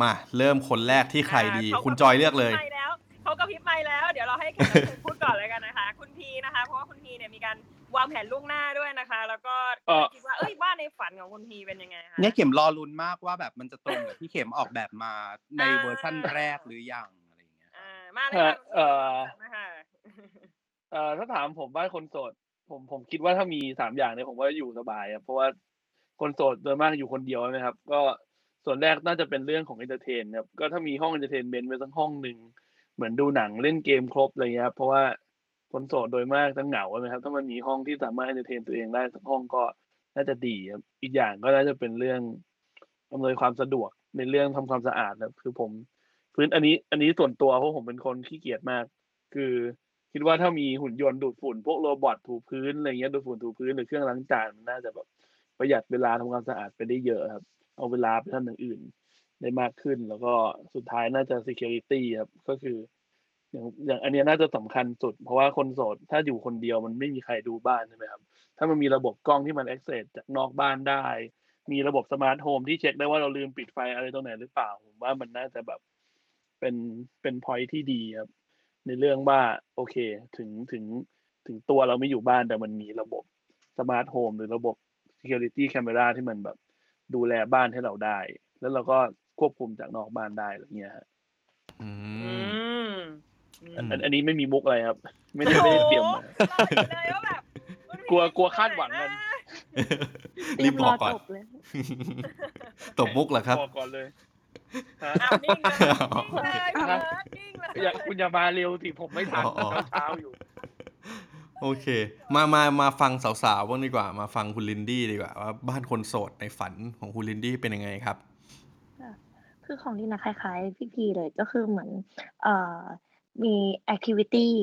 มาเริ่มคนแรกที่ใครดีาขาคุณจอยเลือกเลยกระพริบไมค์แล้วเขากระพริบไมค์แล้ว เดี๋ยวเราให้แขกรับเชิญพูดก่อนเลยกันนะคะ คุณพีนะคะ เพราะว่าคุณพีเนี่ยมีการวางแผนล่วงหน้าด้วยนะคะ แล้วก็เอ่อ คิดว่าเอ้ยบ้านในฝันของคุณพีเป็นยังไงคะ เนี่ยเข็มรอลุ้นมากว่าแบบมันจะตรงกับที่เข็มออกแบบมาในอ่า เวอร์ชั่นแรกหรือยังอะไรอย่างเงี้ย อ่ามาเลยค่ะเอ่อ นะคะเอ่อถ้าถามผมบ้านคนโสด ผมผมคิดว่าถ้ามีสามอย่างเนี่ยผมว่าอยู่สบายครับเพราะว่าคนโสดโดยมากอยู่คนเดียวใช่ไหมครับ ก็ ส่วนแรกน่าจะเป็นเรื่องของ entertain ครับก็ถ้ามีห้อง entertainment ไว้สักห้องหนึ่งเหมือนดูหนังเล่นเกมครบอะไรเงี้ยครับเพราะว่าคนโสดโดยมากจะเหงาใช่ไหมครับ ถ้ามันมีห้องที่สามารถ entertain ตัวเองได้สักห้องก็น่าจะดีครับอีกอย่างก็น่าจะเป็นเรื่องอำนวยความสะดวกในเรื่องทำความสะอาดครับคือผมพื้นอันนี้อันนี้ส่วนตัวเพราะผมเป็นคนขี้เกียจมาก คือคิดว่าถ้ามีหุ่นยนต์ดูดฝุ่นพวก robot ถูพื้นอะไรเงี้ยดูดฝุ่นถูพื้นหรือเครื่องล้างจานมันน่าจะแบบประหยัดเวลาทำความสะอาดไปได้เยอะครับ เอาเวลาไปทำอย่างอื่นได้มากขึ้น แล้วก็สุดท้ายน่าจะ security ครับ ก็คือ อย่างอย่างอันนี้น่าจะสำคัญสุด เพราะว่าคนโสดถ้าอยู่คนเดียวมันไม่มีใครดูบ้านใช่ไหมครับ ถ้ามันมีระบบกล้องที่มัน access จากนอกบ้านได้ มีระบบ smart home ที่เช็คได้ว่าเราลืมปิดไฟอะไรตรงไหนหรือเปล่าผมว่ามันน่าจะแบบเป็นเป็นพอยที่ดีครับ ในเรื่องว่าโอเคถึงถึงถึงตัวเราไม่อยู่บ้านแต่มันมีระบบ smart home หรือระบบ security camera ที่มันแบบ ดูแลบ้านให้เราได้ แล้วเราก็ควบคุมจากนอกบ้านได้อะไรเงี้ยฮะอือืมมอันอันอันนี้ไม่มีมุกอะไรครับ ไม่ได้ไม่ได้เตรียมมาโอ้โหรออยู่เลยว่าแบบคุณพีกลัวกลัวคาดหวังกันรีบบอกก่อนจบเลยตบมุกเหรอครับบอกก่อนเลยฮะอ้าวนิ่งเลยนิ่งเลยพี่เบิร์ดนิ่งเลยอย่าคุณอย่ามาเร็วสิผมไม่ทันอ๋ออ๋อเช้าๆอยู่ โอเค มามามาฟังสาวๆบ้างดีกว่า มาฟังคุณลินดี้ดีกว่าว่าบ้านคนโสดในฝันของคุณลินดี้เป็นยังไงครับ คือของลินนะคล้ายๆพี่พีเลยก็คือเหมือนเอ่อมี activity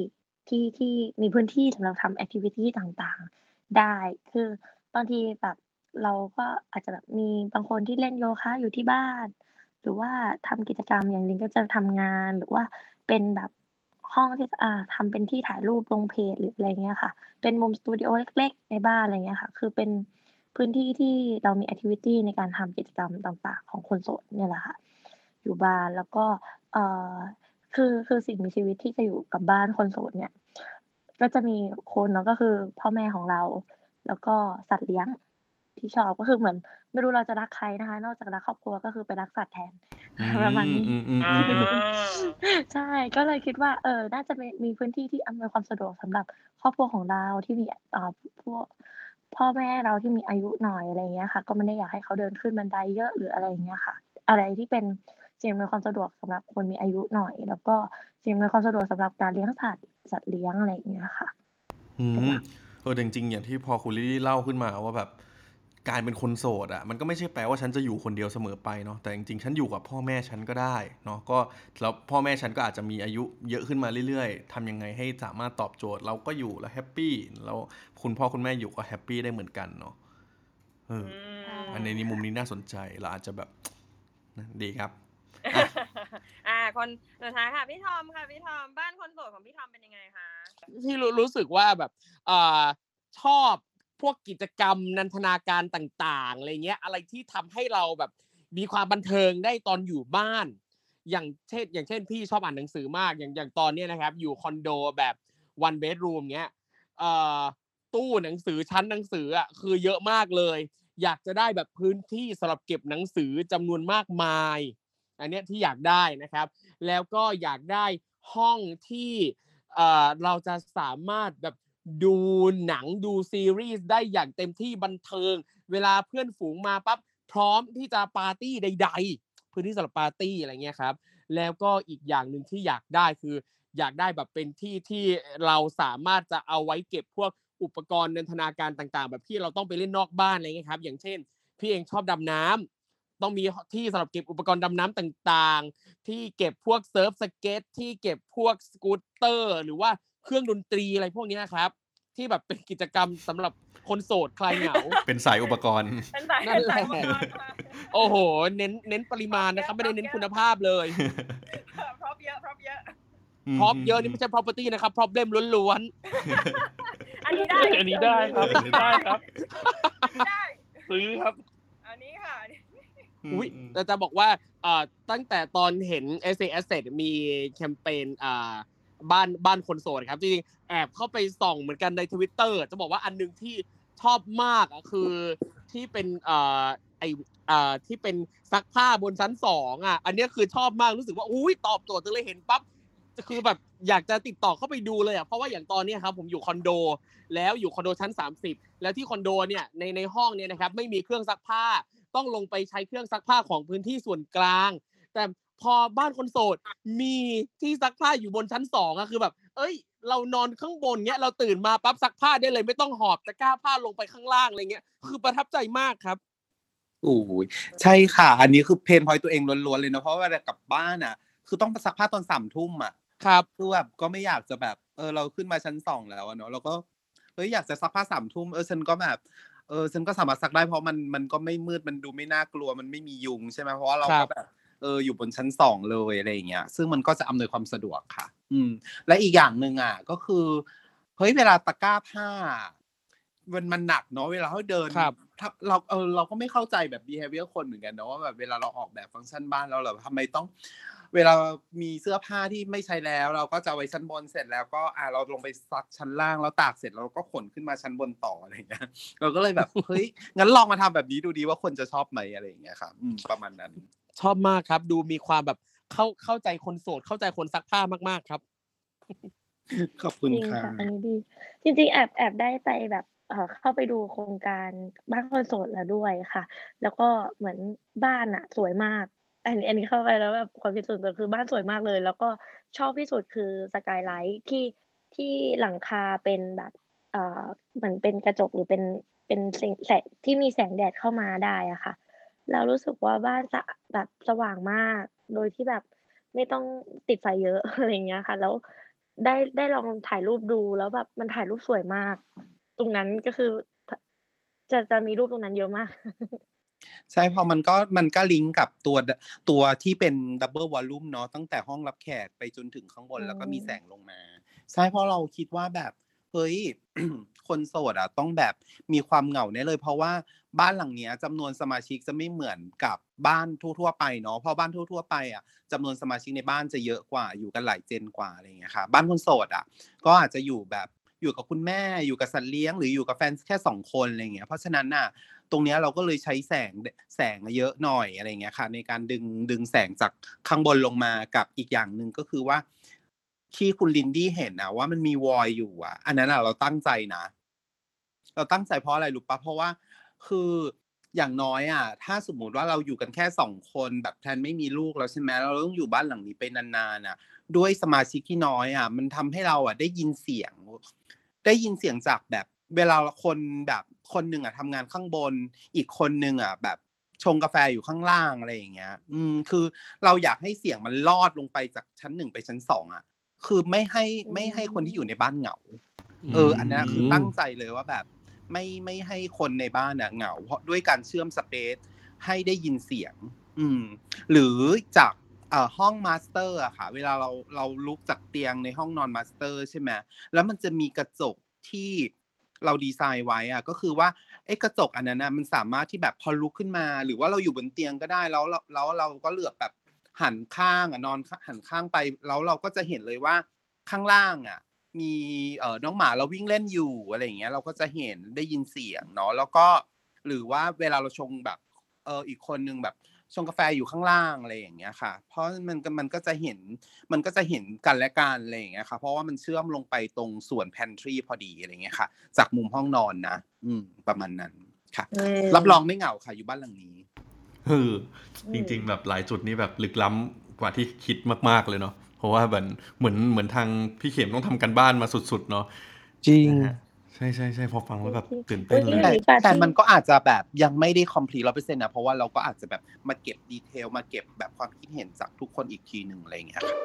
ที่ที่มีพื้นที่สำหรับทำ activity ต่างๆ ได้ คือบางทีแบบเราก็อาจจะแบบมีบางคนที่เล่นโยคะอยู่ที่บ้าน หรือว่าทำกิจกรรมอย่างลินก็จะทำงานหรือว่าเป็นแบบ ห้องที่อ่าทำเป็นที่ถ่ายรูปลงเพจหรืออะไรเงี้ยค่ะ เป็นมุมสตูดิโอเล็กๆ ในบ้านอะไรเงี้ยค่ะ คือเป็นพื้นที่ที่เรามีแอคทิวิตี้ในการทำกิจกรรมต่างๆ ของคนโสดเนี่ยแหละค่ะ อยู่บ้านแล้วก็เอ่อคือคือสิ่งมีชีวิตที่จะอยู่กับบ้านคนโสดเนี่ย ก็จะมีคนเนาะก็คือพ่อแม่ของเรา แล้วก็สัตว์เลี้ยง ที่ชอบก็คือเหมือน ไม่รู้เราจะรักใครนะคะ นอกจากรักครอบครัวก็คือไปรักสัตว์แทนอืประมาณมนี้อืมอืมอ่าอืมอืมใช่ก็เลยคิดว่าเออน่าจะมีมีพื้นที่ที่อำนวยความสะดวกสำหรับครอบครัวของเราที่มีอ่าพวกพ่อแม่เราที่มีอายุหน่อยอะไรอย่างเงี้ยค่ะ ก็ไม่ได้อยากให้เขาเดินขึ้นบันไดเยอะหรืออะไรอย่างเงี้ยค่ะ อะไรที่เป็นสิ่งอำนวยความสะดวกสำหรับคนมีอายุหน่อย แล้วก็สิ่งอำนวยความสะดวกสำหรับการเลี้ยงสัตว์สัตว์เลี้ยงอะไรอย่างเงี้ยค่ะอืเป็นมหลักเออแต่จริงๆอย่างที่พอคุณลิลลี่เล่าขึ้นมาว่าแบบ การเป็นคนโสดอะมันก็ไม่ใช่แปลว่าฉันจะอยู่คนเดียวเสมอไปเนาะแต่จริงๆ ฉันอยู่กับพ่อแม่ฉันก็ได้เนาะก็แล้วพ่อแม่ฉันก็อาจจะมีอายุเยอะขึ้นมาเรื่อยๆทำยังไงให้สามารถตอบโจทย์เราก็อยู่แล้วแฮปปี้แล้วคุณพ่อคุณแม่อยู่ก็แฮปปี้ได้เหมือนกันเนาะเอออืมอันนี้มุมนี้น่าสนใจเราอาจจะแบบนะดีครับอ่าคนสุดท้ายค่ะพี่ทอมค่ะพี่ทอมบ้านคนโสดของพี่ทอมเป็นยังไงคะที่รู้รู้สึกว่าแบบเอ่อชอบ พวกกิจกรรมนันทนาการต่างๆอะไรเงี้ยอะไรที่ทำให้เราแบบมีความบันเทิงได้ตอนอยู่บ้าน อย่างเช่น อย่างเช่นพี่ชอบอ่านหนังสือมากอย่างอย่างตอนเนี้ยนะครับ อยู่คอนโดแบบ one bedroom เงี้ยเอ่อตู้หนังสือชั้นหนังสืออะคือเยอะมากเลย อยากจะได้แบบพื้นที่สำหรับเก็บหนังสือจำนวนมากมาย อันเนี้ยที่อยากได้นะครับ แล้วก็อยากได้ห้องที่เราจะสามารถแบบ ดูหนังดูซีรีส์ได้อย่างเต็มที่บันเทิง เวลาเพื่อนฝูงมาปั๊บพร้อมที่จะปาร์ตี้ใด ๆ พื้นที่สำหรับปาร์ตี้อะไรเงี้ยครับ แล้วก็อีกอย่างหนึ่งที่อยากได้คือ อยากได้แบบเป็นที่ที่เราสามารถจะเอาไว้เก็บพวกอุปกรณ์นันทนาการต่าง ๆ แบบที่เราต้องไปเล่นนอกบ้านอะไรเงี้ยครับ อย่างเช่น พี่เองชอบดำน้ำต้องมีที่สำหรับเก็บอุปกรณ์ดำน้ำต่าง ๆ ที่เก็บพวกเซิร์ฟสเก็ตที่เก็บพวกสกูตเตอร์ หรือว่า เครื่องดนตรีอะไรพวกเนี้ยครับ ที่แบบเป็นกิจกรรมสำหรับคนโสดคลายเหงา เป็นสายอุปกรณ์ เป็นสายนั่นแหละเป็นสายอุปกรณ์ค่ะโอ้โห เน้นเน้นปริมาณนะครับ ไม่ได้เน้นคุณภาพเลย prop เยอะ prop เยอะ prop เยอะนี่ไม่ใช่ property นะครับ problem ล้วนอันนี้ได้ อันนี้ได้ครับได้ครับ ได้ซื้อครับ อันนี้ค่ะอันนี้ๆอุ้ยแต่จะบอกว่าเอ่อตั้งแต่ตอนเห็น s a Asset มีแคมเปญอ่า บ้านบ้านคนโสดครับจริงๆแอบเข้าไปส่องเหมือนกันในทวิตเตอร์จะบอกว่าอันหนึงที่ชอบมากอะคือที่เป็นเอ่อไออ่าที่เป็นซักผ้าบนชั้นสองอะ อันนี้คือชอบมากรู้สึกว่าอุ้ยตอบโจทย์จังเลยเห็นปั๊บคือแบบอยากจะติดต่อเข้าไปดูเลยอะเพราะว่าอย่างตอนนี้ครับผมอยู่คอนโด แล้วอยู่คอนโดชั้น 30 แล้วที่คอนโดเนี่ยในในห้องเนี่ยนะครับไม่มีเครื่องซักผ้า ต้องลงไปใช้เครื่องซักผ้าของพื้นที่ส่วนกลาง แต่ พอบ้านคนโสดมีที่ซักผ้าอยู่บนชั้นสองอะคือแบบ เอ้ย เรานอนข้างบนเนี้ยเราตื่นมาปั๊บซักผ้าได้เลยไม่ต้องหอบตะกร้าผ้าลงไปข้างล่างอะไรเงี้ย คือประทับใจมากครับโอ้ยใช่ค่ะ อันนี้คือเพนพอยตัวเองล้วนๆเลยนะเพราะว่าเวลากลับบ้านอะ คือต้องซักผ้าตอนสามทุ่มอะครับคือแบบก็ไม่อยากจะแบบเออเราขึ้นมาชั้นสองแล้วอะเนาะเราก็เฮ้ยอยากจะซักผ้าสามทุ่มเออฉันก็แบบเออฉันก็สามารถซักได้เพราะมันมันก็ไม่มืดมันดูไม่น่ากลัวมันไม่มียุงใช่ไหมเพราะว่าเราครัก็บแบบ เอออยู่บนชั้นสองเลยอะไรอย่างเงี้ย ซึ่งมันก็จะอำนวยความสะดวกค่ะ อืม และอีกอย่างหนึ่งอะ ก็คือเฮ้ยเวลาตะกร้าผ้ามันมันหนักเนาะเวลาเขาเดินครับถ้าเราเออเราก็ไม่เข้าใจแบบ behavior คนเหมือนกันเนาะว่าแบบเวลาเราออกแบบฟังก์ชันบ้านเราเราทำไมต้อง เวลามีเสื้อผ้าที่ไม่ใช้แล้ว เราก็จะเอาไว้ชั้นบนเสร็จแล้วก็อ่าเราลงไปซักชั้นล่างแล้วตากเสร็จเราก็ขนขึ้นมาชั้นบนต่ออะไรอย่างเงี้ยเราก็เลยแบบเฮ้ยงั้นลองมาทำแบบนี้ดูดีว่าคนจะชอบไหมอะไรอย่างเงี้ยครับอืมประมาณนั้น ชอบมากครับ ดูมีความแบบเข้าเข้าใจคนโสดเข้าใจคนซักผ้ามากๆครับ ขอบคุณจริงค่ะค่ะอันนี้ดีจริงๆแอบแอบได้ไปแบบเอ่อเข้าไปดูโครงการบ้านคนโสดแล้วด้วยค่ะ แล้วก็เหมือนบ้านอะสวยมากอันนี้อันนี้เข้าไปแล้วแบบความคิดส่วนตัวคือบ้านสวยมากเลย แล้วก็ชอบที่สุดคือสกายไลท์ที่ที่หลังคาเป็นแบบเอ่อเหมือนเป็นกระจกหรือเป็นเป็นแสงแสงที่มีแสงแดดเข้ามาได้อะค่ะ แล้วรู้สึกว่าบ้านสะแบบสว่างมาก โดยที่แบบไม่ต้องติดไฟเยอะอะไรอย่างเงี้ยค่ะ แล้วได้ได้ลองถ่ายรูปดูแล้วแบบมันถ่ายรูปสวยมาก ตรงนั้นก็คือ จะจะมีรูปตรงนั้นเยอะมาก ใช่เพอมันก็มันก็ลิงก์กับตัวตัวที่เป็นดับเบิลวอลลุ่มเนาะตั้งแต่ห้องรับแขกไปจนถึงข้างบนอืมแล้วก็มีแสงลงมา ใช่เพราะเราคิดว่าแบบ เฮ้ย คนโสดอะต้องแบบมีความเหงาแน่เลย เพราะว่าบ้านหลังเนี้ยจำนวนสมาชิกจะไม่เหมือนกับบ้านทั่วๆไปเนาะเพราะบ้านทั่วๆไปอะจำนวนสมาชิกในบ้านจะเยอะกว่าอยู่กันหลายเจนกว่าอะไรเงี้ยค่ะบ้านคนโสดอะก็อาจจะอยู่แบบอยู่กับคุณแม่อยู่กับสัตว์เลี้ยง หรืออยู่กับแฟนแค่สองคนอะไรเงี้ยเพราะฉะนั้นน่ะตรงนี้เราก็เลยใช้แสงแสงเยอะหน่อยอะไรเงี้ยค่ะ ในการดึงดึงแสงจากข้างบนลงมากับอีกอย่างหนึ่งก็คือว่า ที่คุณลินดี้เห็นนะว่ามันมีวอยอยู่อะ อันนั้นอะเราตั้งใจนะ เราตั้งใจเพราะอะไรรู้ปะเพราะว่าคืออย่างน้อยอะ ถ้าสมมติว่าเราอยู่กันแค่สองคนแบบแทนไม่มีลูกแล้วใช่ไหมเราต้องอยู่บ้านหลังนี้ไปนานๆอะ ด้วยสมาชิกที่น้อยอะ มันทำให้เราอะ ได้ยินเสียง ได้ยินเสียงจากแบบเวลาคนแบบคนหนึ่งอะทำงานข้างบน อีกคนหนึ่งอะ แบบชงกาแฟอยู่ข้างล่างอะไรอย่างเงี้ย อืมคือเราอยากให้เสียงมันลอดลงไปจากชั้นหนึ่งไปชั้นสองอะ คือไม่ให้ไม่ให้คนที่อยู่ในบ้านเหงา เออ อันนั้นคือตั้งใจเลยว่าแบบ ไม่ไม่ให้คนในบ้านน่ะเหงา เพราะด้วยการเชื่อมสเปซให้ได้ยินเสียง อืม หรือจากเอ่อห้อง master อะค่ะ เวลาเราเราลุกจากเตียงในห้องนอน master ใช่ไหมแล้วมันจะมีกระจกที่เราดีไซน์ไว้อะก็คือว่าไอ้กระจกอันนั้นนะมันสามารถที่แบบพอลุกขึ้นมา หรือว่าเราอยู่บนเตียงก็ได้แล้วแล้วแล้วเราก็เหลือบแบบ หันข้างอะนอนหันข้างไปแล้วเราก็จะเห็นเลยว่าข้างล่างอะมีเอ่อน้องหมาเราวิ่งเล่นอยู่อะไรอย่างเงี้ยเราก็จะเห็นได้ยินเสียงเนาะแล้วก็หรือว่าเวลาเราชงแบบเอออีกคนนึงแบบชงกาแฟอยู่ข้างล่างอะไรอย่างเงี้ยค่ะ เพราะมันมันก็จะเห็นมันก็จะเห็นกันและกันอะไรอย่างเงี้ยค่ะ เพราะว่ามันเชื่อมลงไปตรงส่วน pantry พอดีอะไรเงี้ยค่ะ จากมุมห้องนอนนะ อืม ประมาณนั้นค่ะ รับรองไม่เหงาค่ะ อยู่บ้านหลังนี้เออ จริง ๆ แบบหลายจุดนี้แบบลึกล้ำกว่าที่คิดมากๆเลยเนาะเพราะว่าแบบเหมือนเหมือนทางพี่เข็มต้องทำกันบ้านมาสุด ๆ เนาะจริงนะฮะใช่ใช่ใช่พอฟังแล้วแบบตื่นเต้นเลยแต่หรือการแต่ที่มันก็อาจจะแบบยังไม่ได้คอมพลีทร้อเปอร์เซ็นต์นะ เพราะว่าเราก็อาจจะแบบมาเก็บดีเทลมาเก็บแบบความคิดเห็นจากทุกคนอีกทีหนึ่งอะไรอย่างเงี้ยค่ะ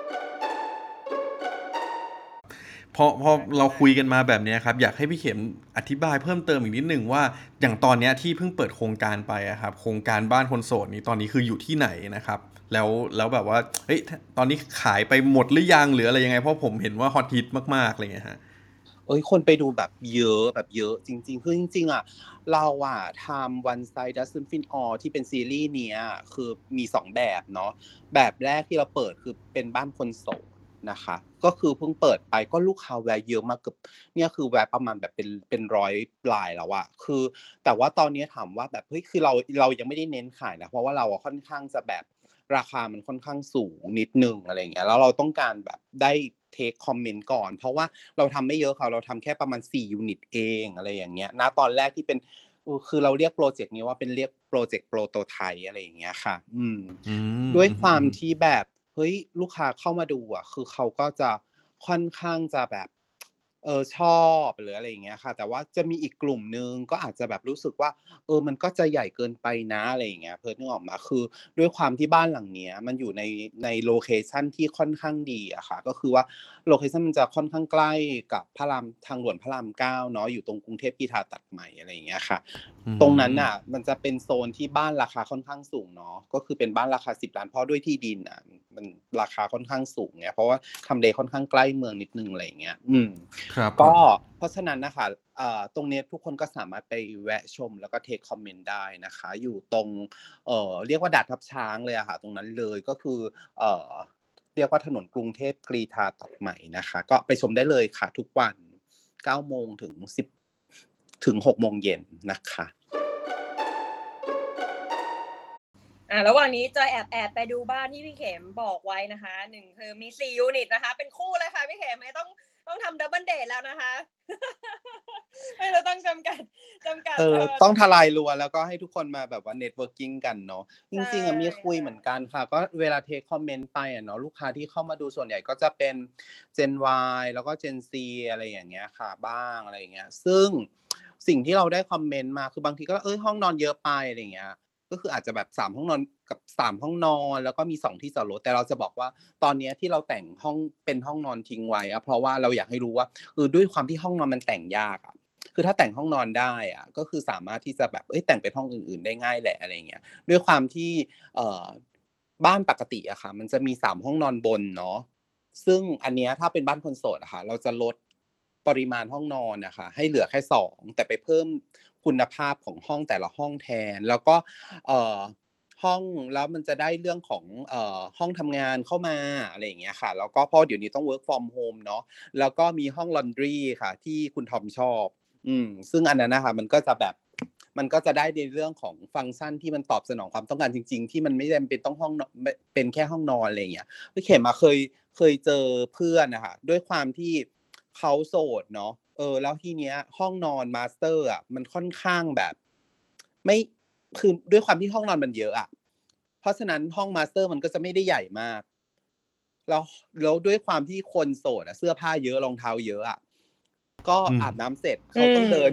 พอพอเราคุยกันมาแบบเนี้ยครับ อยากให้พี่เข็มอธิบายเพิ่มเติมอีกนิดหนึ่งว่า อย่างตอนเนี้ยที่เพิ่งเปิดโครงการไปอะครับ โครงการบ้านคนโสดนี้ตอนนี้คืออยู่ที่ไหนนะครับ แล้วแล้วแบบว่าเฮ้ยตอนนี้ขายไปหมดหรือยังหรืออะไรยังไง เพราะผมเห็นว่าฮอตฮิตมากๆอะไรเงี้ยฮะเอ้ยคนไปดูแบบเยอะแบบเยอะจริง ๆ คือจริง ๆ อะ เราอะทำ One Side Doesn't Fit All ที่เป็นซีรีส์เนี้ยคือมีสองแบบเนาะแบบแรกที่เราเปิดคือเป็นบ้านคนโสด นะคะ ก็คือเพิ่งเปิดไปก็ลูกค้าแวะเยอะมากเกือบเนี่ยคือแวะประมาณแบบเป็นเป็นร้อยปลายแล้วอะคือ แต่ว่าตอนนี้ถามว่าแบบเฮ้ยคือเราเรายังไม่ได้เน้นขายนะเพราะว่าเราอะค่อนข้างจะแบบราคามันค่อนข้างสูงนิดนึงอะไรเงี้ยแล้วเราต้องการแบบได้ take comment ก่อน เพราะว่าเราทำไม่เยอะค่ะเราทำแค่ประมาณ4ยูนิตเองอะไรอย่างเงี้ยณตอนแรกที่เป็นเออคือเราเรียกโปรเจกต์นี้ว่าเป็นเรียกโปรเจกต์ prototype อะไรอย่างเงี้ยค่ะ อืมอืมด้วยความที่แบบ เฮ้ยลูกค้าเข้ามาดูอะ คือเขาก็จะค่อนข้างจะแบบเออชอบหรืออะไรอย่างเงี้ยค่ะ แต่ว่าจะมีอีกกลุ่มนึงก็อาจจะแบบรู้สึกว่า เออมันก็จะใหญ่เกินไปนะอะไรอย่างเงี้ยเพื่อนนึกออกมะคือ ด้วยความที่บ้านหลังเนี้ย มันอยู่ในใน location ที่ค่อนข้างดีอะค่ะ ก็คือว่า location มันจะค่อนข้างใกล้กับพระรามทางด่วนพระรามเก้าเนาะอยู่ตรงกรุงเทพกรีฑาตัดใหม่อะไรอย่างเงี้ยค่ะอืมตรงนั้นน่ะ มันจะเป็นโซนที่บ้านราคาค่อนข้างสูงเนาะก็คือเป็นบ้านราคาสิบล้านเพราะด้วยที่ดินอะ มันราคาค่อนข้างสูงไงเพราะว่าทำเลค่อนข้างใกล้เมืองนิดนึงอะไรอย่างเงี้ย อืมครับก็เพราะฉะนั้นนะคะเอ่อตรงเนี้ยทุกคนก็สามารถไปแวะชมแล้วก็เทคคอมเมนต์ได้นะคะ อยู่ตรงเอ่อเรียกว่าดาดทับช้างเลยอะค่ะ ตรงนั้นเลยก็คือเอ่อเรียกว่าถนนกรุงเทพกรีฑาตัดใหม่นะคะ ก็ไปชมได้เลยค่ะ ทุกวัน9โมงถึง10ถึง6โมงเย็นนะคะ อ่าระหว่างนี้จอยแอบแอบไปดูบ้านที่พี่เข็มบอกไว้นะคะหนึ่งคือมีสี่ยูนิตนะคะ เป็นคู่เลยค่ะพี่เข็มไม่ต้องต้องทำ double date แล้วนะคะไม่เราต้องจำกัดจำกัดเออต้องทลายรั้วแล้วก็ให้ทุกคนมาแบบว่า networking กันเนาะจริงๆอะใช่มีคุยเหมือนกันค่ะ ก็เวลา take comment ไปอะเนาะลูกค้าที่เข้ามาดูส่วนใหญ่ก็จะเป็น Gen Y แล้วก็ Gen Z อะไรอย่างเงี้ยค่ะ บ้างอะไรอย่างเงี้ย ซึ่งสิ่งที่เราได้คอมเมนต์มาคือบางทีก็เอ้ยห้องนอนเยอะไปอะไรอย่างเงี้ย ก็คืออาจจะแบบสามห้องนอนกับสามห้องนอน แล้วก็มีสองที่จอดรถแต่เราจะบอกว่า ตอนนี้ที่เราแต่งห้องเป็นห้องนอนทิ้งไว้อะเพราะว่าเราอยากให้รู้ว่าเออด้วยความที่ห้องนอนมันแต่งยากอะคือถ้าแต่งห้องนอนได้อะก็คือสามารถที่จะแบบเอ้ยแต่งเป็นห้องอื่น ๆ ได้ง่ายแหละอะไรเงี้ยด้วยความที่เอ่อบ้านปกติอะค่ะ มันจะมีสามห้องนอนบนเนาะซึ่งอันเนี้ยถ้าเป็นบ้านคนโสดอะค่ะ เราจะลดปริมาณห้องนอนนะคะให้เหลือแค่สองแต่ไปเพิ่ม คุณภาพของห้องแต่ละห้องแทน แล้วก็เอ่อห้องแล้วมันจะได้เรื่องของเอ่อห้องทำงานเข้ามาอะไรอย่างเงี้ยค่ะ แล้วก็เพราะเดี๋ยวนี้ต้อง work from home เนาะแล้วก็มีห้อง laundry ค่ะ ที่คุณทอมชอบ อืมซึ่งอันนั้นนะคะมันก็จะแบบมันก็จะได้ในเรื่องของฟังก์ชันที่มันตอบสนองความต้องการจริง ๆ ที่มันไม่จำเป็นต้องห้องเป็นแค่ห้องนอนอะไรอย่างเงี้ยพี่เข็มมาเคยเคยเจอเพื่อนนะคะด้วยความที่เขาโสดเนาะ เออ แล้วทีเนี้ย ห้องนอน master อะมันค่อนข้างแบบ ไม่คือด้วยความที่ห้องนอนมันเยอะอะเพราะฉะนั้นห้อง master มันก็จะไม่ได้ใหญ่มากแล้วแล้วด้วยความที่คนโสดอะเสื้อผ้าเยอะรองเท้าเยอะอะก็อืมอาบน้ำเสร็จเขาต้องเดิน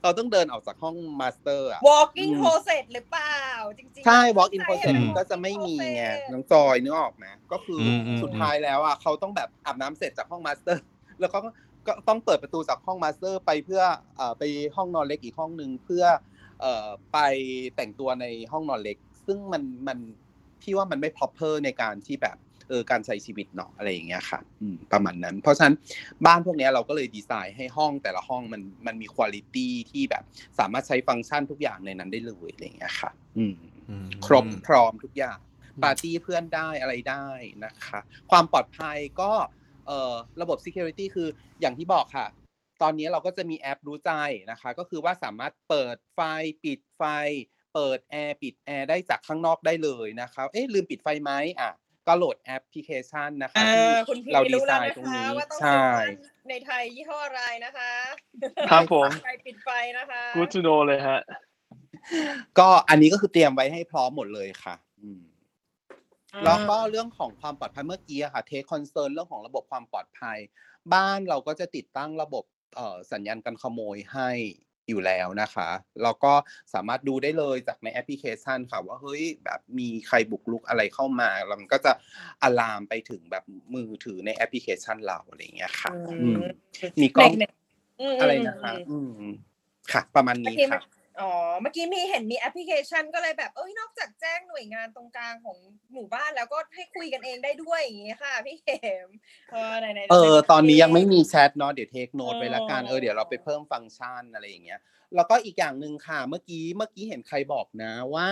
เขาต้องเดินออกจากห้องมาสเตอร์อะ walking อืม closet หรือเปล่า จริงๆ ใช่แล้ว walk in ใช่ closet อืมมันก็จะไม่มีไง closet น้องจอยนึกออกไหมก็คืออมอืมสุดท้ายแล้วอะเขาต้องแบบอาบน้ำเสร็จจากห้อง master แล้วเขาก็ ก็ต้องเปิดประตูจากห้อง master ไปเพื่อเอ่อไปห้องนอนเล็กอีกห้องหนึ่งเพื่อเอ่อไปแต่งตัวในห้องนอนเล็ก ซึ่งมันมันพี่ว่ามันไม่ proper ในการที่แบบเออการใช้ชีวิตเนาะอะไรอย่างเงี้ยค่ะอืมประมาณนั้น เพราะฉะนั้นบ้านพวกเนี้ยเราก็เลยดีไซน์ให้ห้องแต่ละห้องมันมันมีคุณ i t y ที่แบบ สามารถใช้ฟังก์ชันทุกอย่างในนั้นได้เลยอะไรอย่างเงี้ยค่ะ อืมอืมครบพร้อมทุกอย่างปาร์ตี้เพื่อนได้อะไรได้นะคะ ความปลอดภัยก็ เอ่อระบบ security คืออย่างที่บอกค่ะ ตอนนี้เราก็จะมีแอปรู้ใจนะคะ ก็คือว่าสามารถเปิดไฟปิดไฟ เปิดแอร์ปิดแอร์ได้จากข้างนอกได้เลยนะคะเอ๊ะลืมปิดไฟไหมอะก็โหลดแอปพลิเคชันนะคะอ่ที่าคุณพี่เราดีรู้ไซแล้วน์นะตรงคะนี้ว่าต้องใช่ซื้อบ้านในไทยยี่ห้ออะไรนะคะครับผมไฟปิดไฟนะคะ good to know เลยฮะก็อันนี้ก็คือเตรียมไว้ให้พร้อมหมดเลยค่ะ อืม แล้วก็เรื่องของความปลอดภัยเมื่อกี้อะค่ะ take concern เรื่องของระบบความปลอดภัย บ้านเราก็จะติดตั้งระบบเอ่อสัญญาณการขโมยให้อยู่แล้วนะคะแล้วก็สามารถดูได้เลยจากในแอปพลิเคชันค่ะว่าเฮ้ยแบบมีใครบุกรุกอะไรเข้ามาแล้วมันก็จะอะลามไปถึงแบบมือถือในแอปพลิเคชันเราอะไรอย่างเงี้ยค่ะอืมมีกล้องในในมอะไรนะคะอืมค่ะ ประมาณเมื่อนี้กี้ค่ะ อ๋อ เมื่อกี้มีเห็นมีแอปพลิเคชันก็เลยแบบ เอ้ย นอกจากแจ้งหน่วยงานตรงกลางของหมู่บ้านแล้วก็ให้คุยกันเองได้ด้วยอย่างงี้ค่ะพี่เข็มเออไหนๆเออดี๋ยวตอนนี้ยังไม่มีแชทเนาะ เดี๋ยวเทคโน t ไว้ละกันเออเออ เดี๋ยวเราไปเพิ่มฟังก์ชันอะไรอย่างเงี้ย แล้วก็อีกอย่างหนึ่งค่ะ เมื่อกี้ เมื่อกี้เห็นใครบอกนะว่า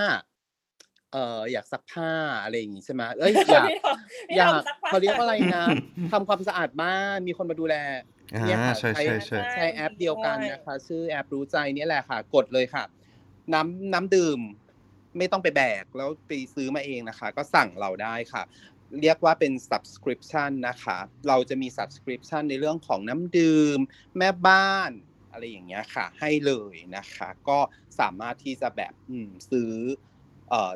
เอออยากซักผ้าอะไรอย่างงี้ใช่ไหมเอ้ยอยากพี่ทอมพี่อยาทกมซัผ้เขาเรียกว่าอะไรนะทำความสะอาดบ้านมีคนมาดูแลอ่าเนี่ยค่ะใช่ใช่ใช่ใช้แอปเดียวกันนะคะ ชื่อแอปรู้ใจเนี่ยแหละค่ะ กดเลยค่ะ น้ำน้ำดื่ม ไม่ต้องไปแบกแล้วไปซื้อมาเองนะคะ ก็สั่งเราได้ค่ะ เรียกว่าเป็น subscription นะคะ เราจะมี subscription ในเรื่องของน้ำดื่ม แม่บ้านอะไรอย่างเงี้ยค่ะ ให้เลยนะคะ ก็สามารถที่จะแบบอืมซื้อเอ่อ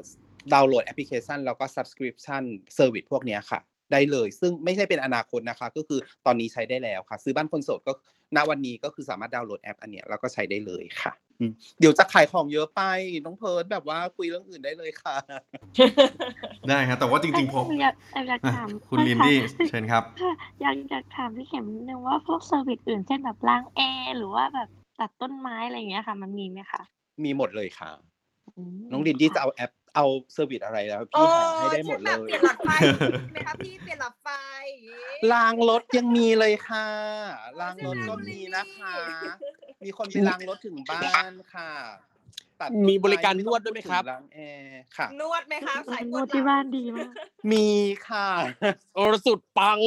ดาวน์โหลดแอปพลิเคชัน แล้วก็ subscription service พวกเนี้ยค่ะ ได้เลย ซึ่งไม่ใช่เป็นอนาคตนะคะ ก็คือตอนนี้ใช้ได้แล้วค่ะ ซื้อบ้านคนโสดก็ณวันนี้ก็คือสามารถดาวน์โหลดแอปอันเนี้ยแล้วก็ใช้ได้เลยค่ะอืมเดี๋ยวจะขายของเยอะไปน้องเพิร์ดแบบว่าคุยเรื่องอื่นได้เลยค่ะ ได้ครับแต่ว่าจริงๆผมอยากอยากอะถามคุณลินดี้เชิญครับค่ะอยากอยากถามพี่เข็มนิดนึงว่าพวก service อื่นเช่นแบบล้างแอร์หรือว่าแบบตัดต้นไม้อะไรอย่างเงี้ยค่ะ มันมีไหมคะมีหมดเลยค่ะอืมน้องลินดี้จะเอาแอป เอาเซอร์วิสอะไรแล้วพี่หาให้ได้หมดเลออยเปลี่ยนหลอดไฟใช่ไหมคะพี่เปลี่ยนหลอดไฟอย่างงี้ล้างรถยังมีเลยค่ะล้างรถใช่ไหมก็คุณลิมีลลี่นะคะ มีคนไปล้างรถถึงบ้านค่ะตัดต้นมีบริการไนวดด้วยไหมครับต้องพูถึงล้างแอร์ค่ะ นวดไหมคะสายปนววดดหลัที่งบ้านดีมากมีค่ะโอรสุดปัง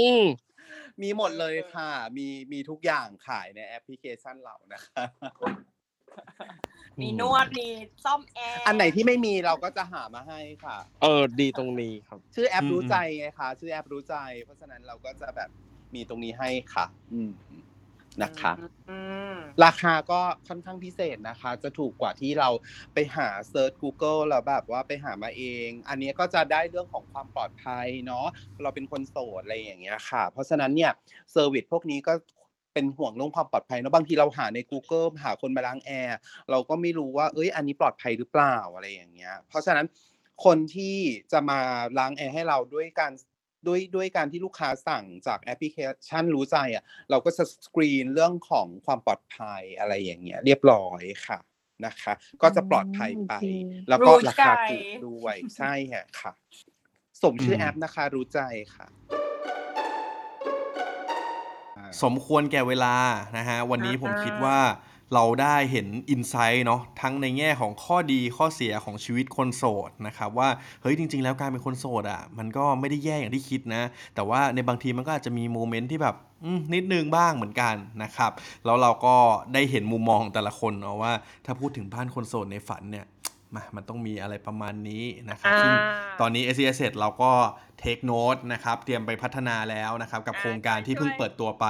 มีหมดเลยค่ะ มีมีทุกอย่างขายในแอปพลิเคชันเรานะคะ มีนวด มีซ่อมแอร์อันไหนที่ไม่มีเราก็จะหามาให้ค่ะ เออดีตรงนี้ครับ ชื่อแอปอืมรู้ใจไงคะชื่อแอปรู้ใจ เพราะฉะนั้นเราก็จะแบบมีตรงนี้ให้ค่ะ อืมนะคะ อืมราคาก็ค่อนข้างพิเศษนะคะ จะถูกกว่าที่เราไปหาเซิร์ช Google แล้วแบบว่าไปหามาเอง อันนี้ก็จะได้เรื่องของความปลอดภัยเนาะ เราเป็นคนโสดอะไรอย่างเงี้ยค่ะ เพราะฉะนั้นเนี่ย service พวกนี้ก็ เป็นห่วงเรื่องความปลอดภัยเนาะบางทีเราหาใน Google หาคนมาล้างแอร์เราก็ไม่รู้ว่า เอ้ย อันนี้ปลอดภัยหรือเปล่าอะไรอย่างเงี้ย เพราะฉะนั้นคนที่จะมาล้างแอร์ให้เราด้วยการด้วยด้วยการที่ลูกค้าสั่งจากแอปพลิเคชันรู้ใจอะเราก็จะสกรีนเรื่องของความปลอดภัยอะไรอย่างเงี้ย เรียบร้อยค่ะนะคะ ก็จะปลอดภัยไปอืมแล้วก็รู้ราคาใจถูกด้วยใช่ค่ะค่ะ สมชื่อแอปนะคะรู้ใจค่ะ สมควรแก่เวลานะฮะวันนี้ผมคิดว่าเราได้เห็นอินไซต์เนาะทั้งในแง่ของข้อดีข้อเสียของชีวิตคนโสดนะครับว่าเฮ้ยจริง ๆ แล้วการเป็นคนโสดอะ่ะมันก็ไม่ได้แย่อย่างที่คิดนะ แต่ว่าในบางทีมันก็อาจจะมีโมเมนต์ที่แบบนิดนึงบ้างเหมือนกันนะครับ แล้วเราก็ได้เห็นมุมมองแต่ละคนเนาะว่าถ้าพูดถึงบ้านคนโสดในฝันเนี่ยมามันต้องมีอะไรประมาณนี้นะครับซึ่งตอนนี้ s อ s เราก็ เทคโน t นะครับเตรียมไปพัฒนาแล้วนะครับ กับโครงการที่เพิ่งเปิดตัวไป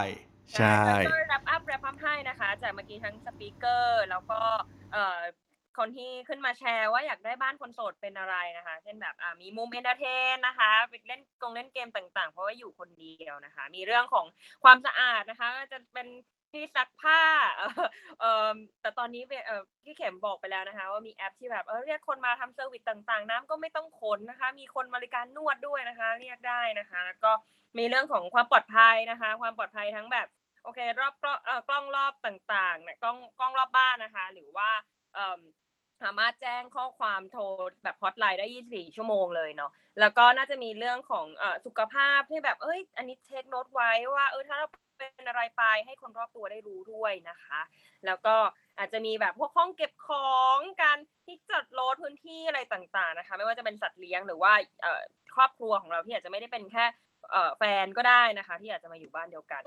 ใช่ช่วยรับอัพแรปอัพให้นะคะ จากเมื่อกี้ทั้งสปีกเกอร์ แล้วก็เอ่อคนที่ขึ้นมาแชร์ว่าอยากได้บ้านคนโสดเป็นอะไรนะคะ เช่นแบบอ่ามีมุมเอนเตอร์เทนนะคะไปเล่นกงเล่นเกมต่างๆ เพราะว่าอยู่คนเดียวนะคะ มีเรื่องของความสะอาดนะคะ จะเป็น ที่ซักผ้าเออเอแต่ตอนนี้เออพี่เข็มบอกไปแล้วนะคะ ว่ามีแอปที่แบบเออเรียกคนมาทำ service ต่างๆ น้ำก็ไม่ต้องขนนะคะ มีคนบริการนวดด้วยนะคะ เรียกได้นะคะ แล้วก็มีเรื่องของความปลอดภัยนะคะ ความปลอดภัยทั้งแบบโอเครอบกล้องเอ่อกล้องรอบต่างๆเนี่ยกล้องกล้องรอบบ้านนะคะ หรือว่าเอ่อ สามารถแจ้งข้อความโทรแบบฮอตไลน์ได้ 24 ชั่วโมงเลยเนาะ แล้วก็น่าจะมีเรื่องของเอ่อสุขภาพที่แบบ เอ้ย อันนี้ take note ไว้ว่า เออ ถ้าเราเป็นอะไรไปให้คนรอบตัวได้รู้ด้วยนะคะ แล้วก็อาจจะมีแบบพวกห้องเก็บของการที่จัดโลดพื้นที่อะไรต่างๆนะคะ ไม่ว่าจะเป็นสัตว์เลี้ยงหรือว่าครอบครัวของเราที่อาจจะไม่ได้เป็นแค่แฟนก็ได้นะคะ ที่อาจจะมาอยู่บ้านเดียวกัน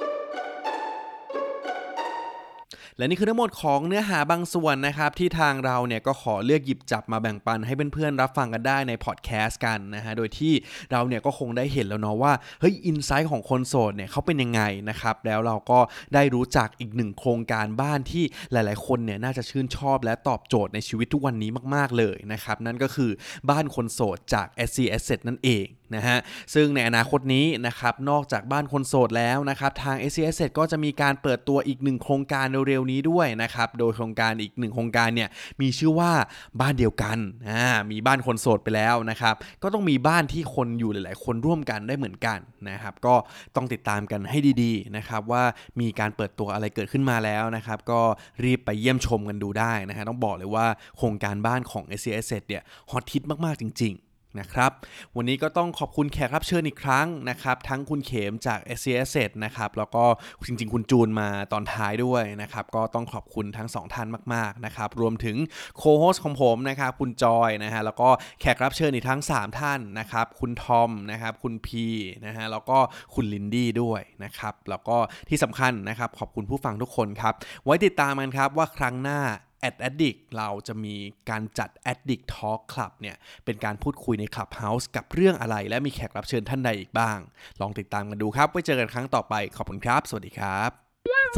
และนี่คือทั้งหมดของเนื้อหาบางส่วนนะครับที่ทางเราเนี่ยก็ขอเลือกหยิบจับมาแบ่งปันให้เพื่อนๆรับฟังกันได้ในพอดแคสต์กันนะฮะโดยที่เราเนี่ยก็คงได้เห็นแล้วเนาะว่าเฮ้ยอินไซต์ของคนโสดเนี่ยเขาเป็นยังไงนะครับแล้วเราก็ได้รู้จักอีกหนึ่งโครงการบ้านที่หลาย ๆ คนเนี่ยน่าจะชื่นชอบและตอบโจทย์ในชีวิตทุกวันนี้มาก ๆ เลยนะครับนั่นก็คือบ้านคนโสดจาก SC Asset นั่นเอง นะฮะซึ่งในอนาคตนี้นะครับนอกจากบ้านคนโสดแล้วนะครับทาง SC Asset ก็จะมีการเปิดตัวอีกหนึ่งโครงการเร็วๆนี้ด้วยนะครับโดยโครงการอีกหนึ่งโครงการเนี่ยมีชื่อว่าบ้านเดียวกันอ่ามีบ้านคนโสดไปแล้วนะครับก็ต้องมีบ้านที่คนอยู่หลาย ๆ คนร่วมกันได้เหมือนกันนะครับก็ต้องติดตามกันให้ดีๆนะครับว่ามีการเปิดตัวอะไรเกิดขึ้นมาแล้วนะครับก็รีบไปเยี่ยมชมกันดูได้นะฮะต้องบอกเลยว่าโครงการบ้านของ SC Asset เนี่ยฮอตฮิตมากๆจริง ๆ นะครับ วันนี้ก็ต้องขอบคุณแขกรับเชิญอีกครั้งนะครับ ทั้งคุณเขมจาก s c s นะครับ แล้วก็จริง ๆ คุณจูนมาตอนท้ายด้วยนะครับ ก็ต้องขอบคุณทั้งสองท่านมาก ๆ นะครับ รวมถึง co-host ของผมนะครับ คุณจอยนะฮะ แล้วก็แขกรับเชิญอีกทั้ง 3 ท่านนะครับ คุณทอมนะครับ คุณพีนะฮะ แล้วก็คุณลินดี้ด้วยนะครับ แล้วก็ที่สำคัญนะครับ ขอบคุณผู้ฟังทุกคนครับ ไว้ติดตามกันครับว่าครั้งหน้า แอด addict เราจะมีการจัด addict talk club เนี่ย เป็นการพูดคุยใน clubhouse กับเรื่องอะไร และมีแขกรับเชิญท่านใดอีกบ้าง ลองติดตามกันดูครับ ไว้เจอกันครั้งต่อไป ขอบคุณครับ สวัสดีครับ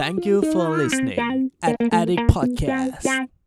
Thank you for listening at Addict Podcast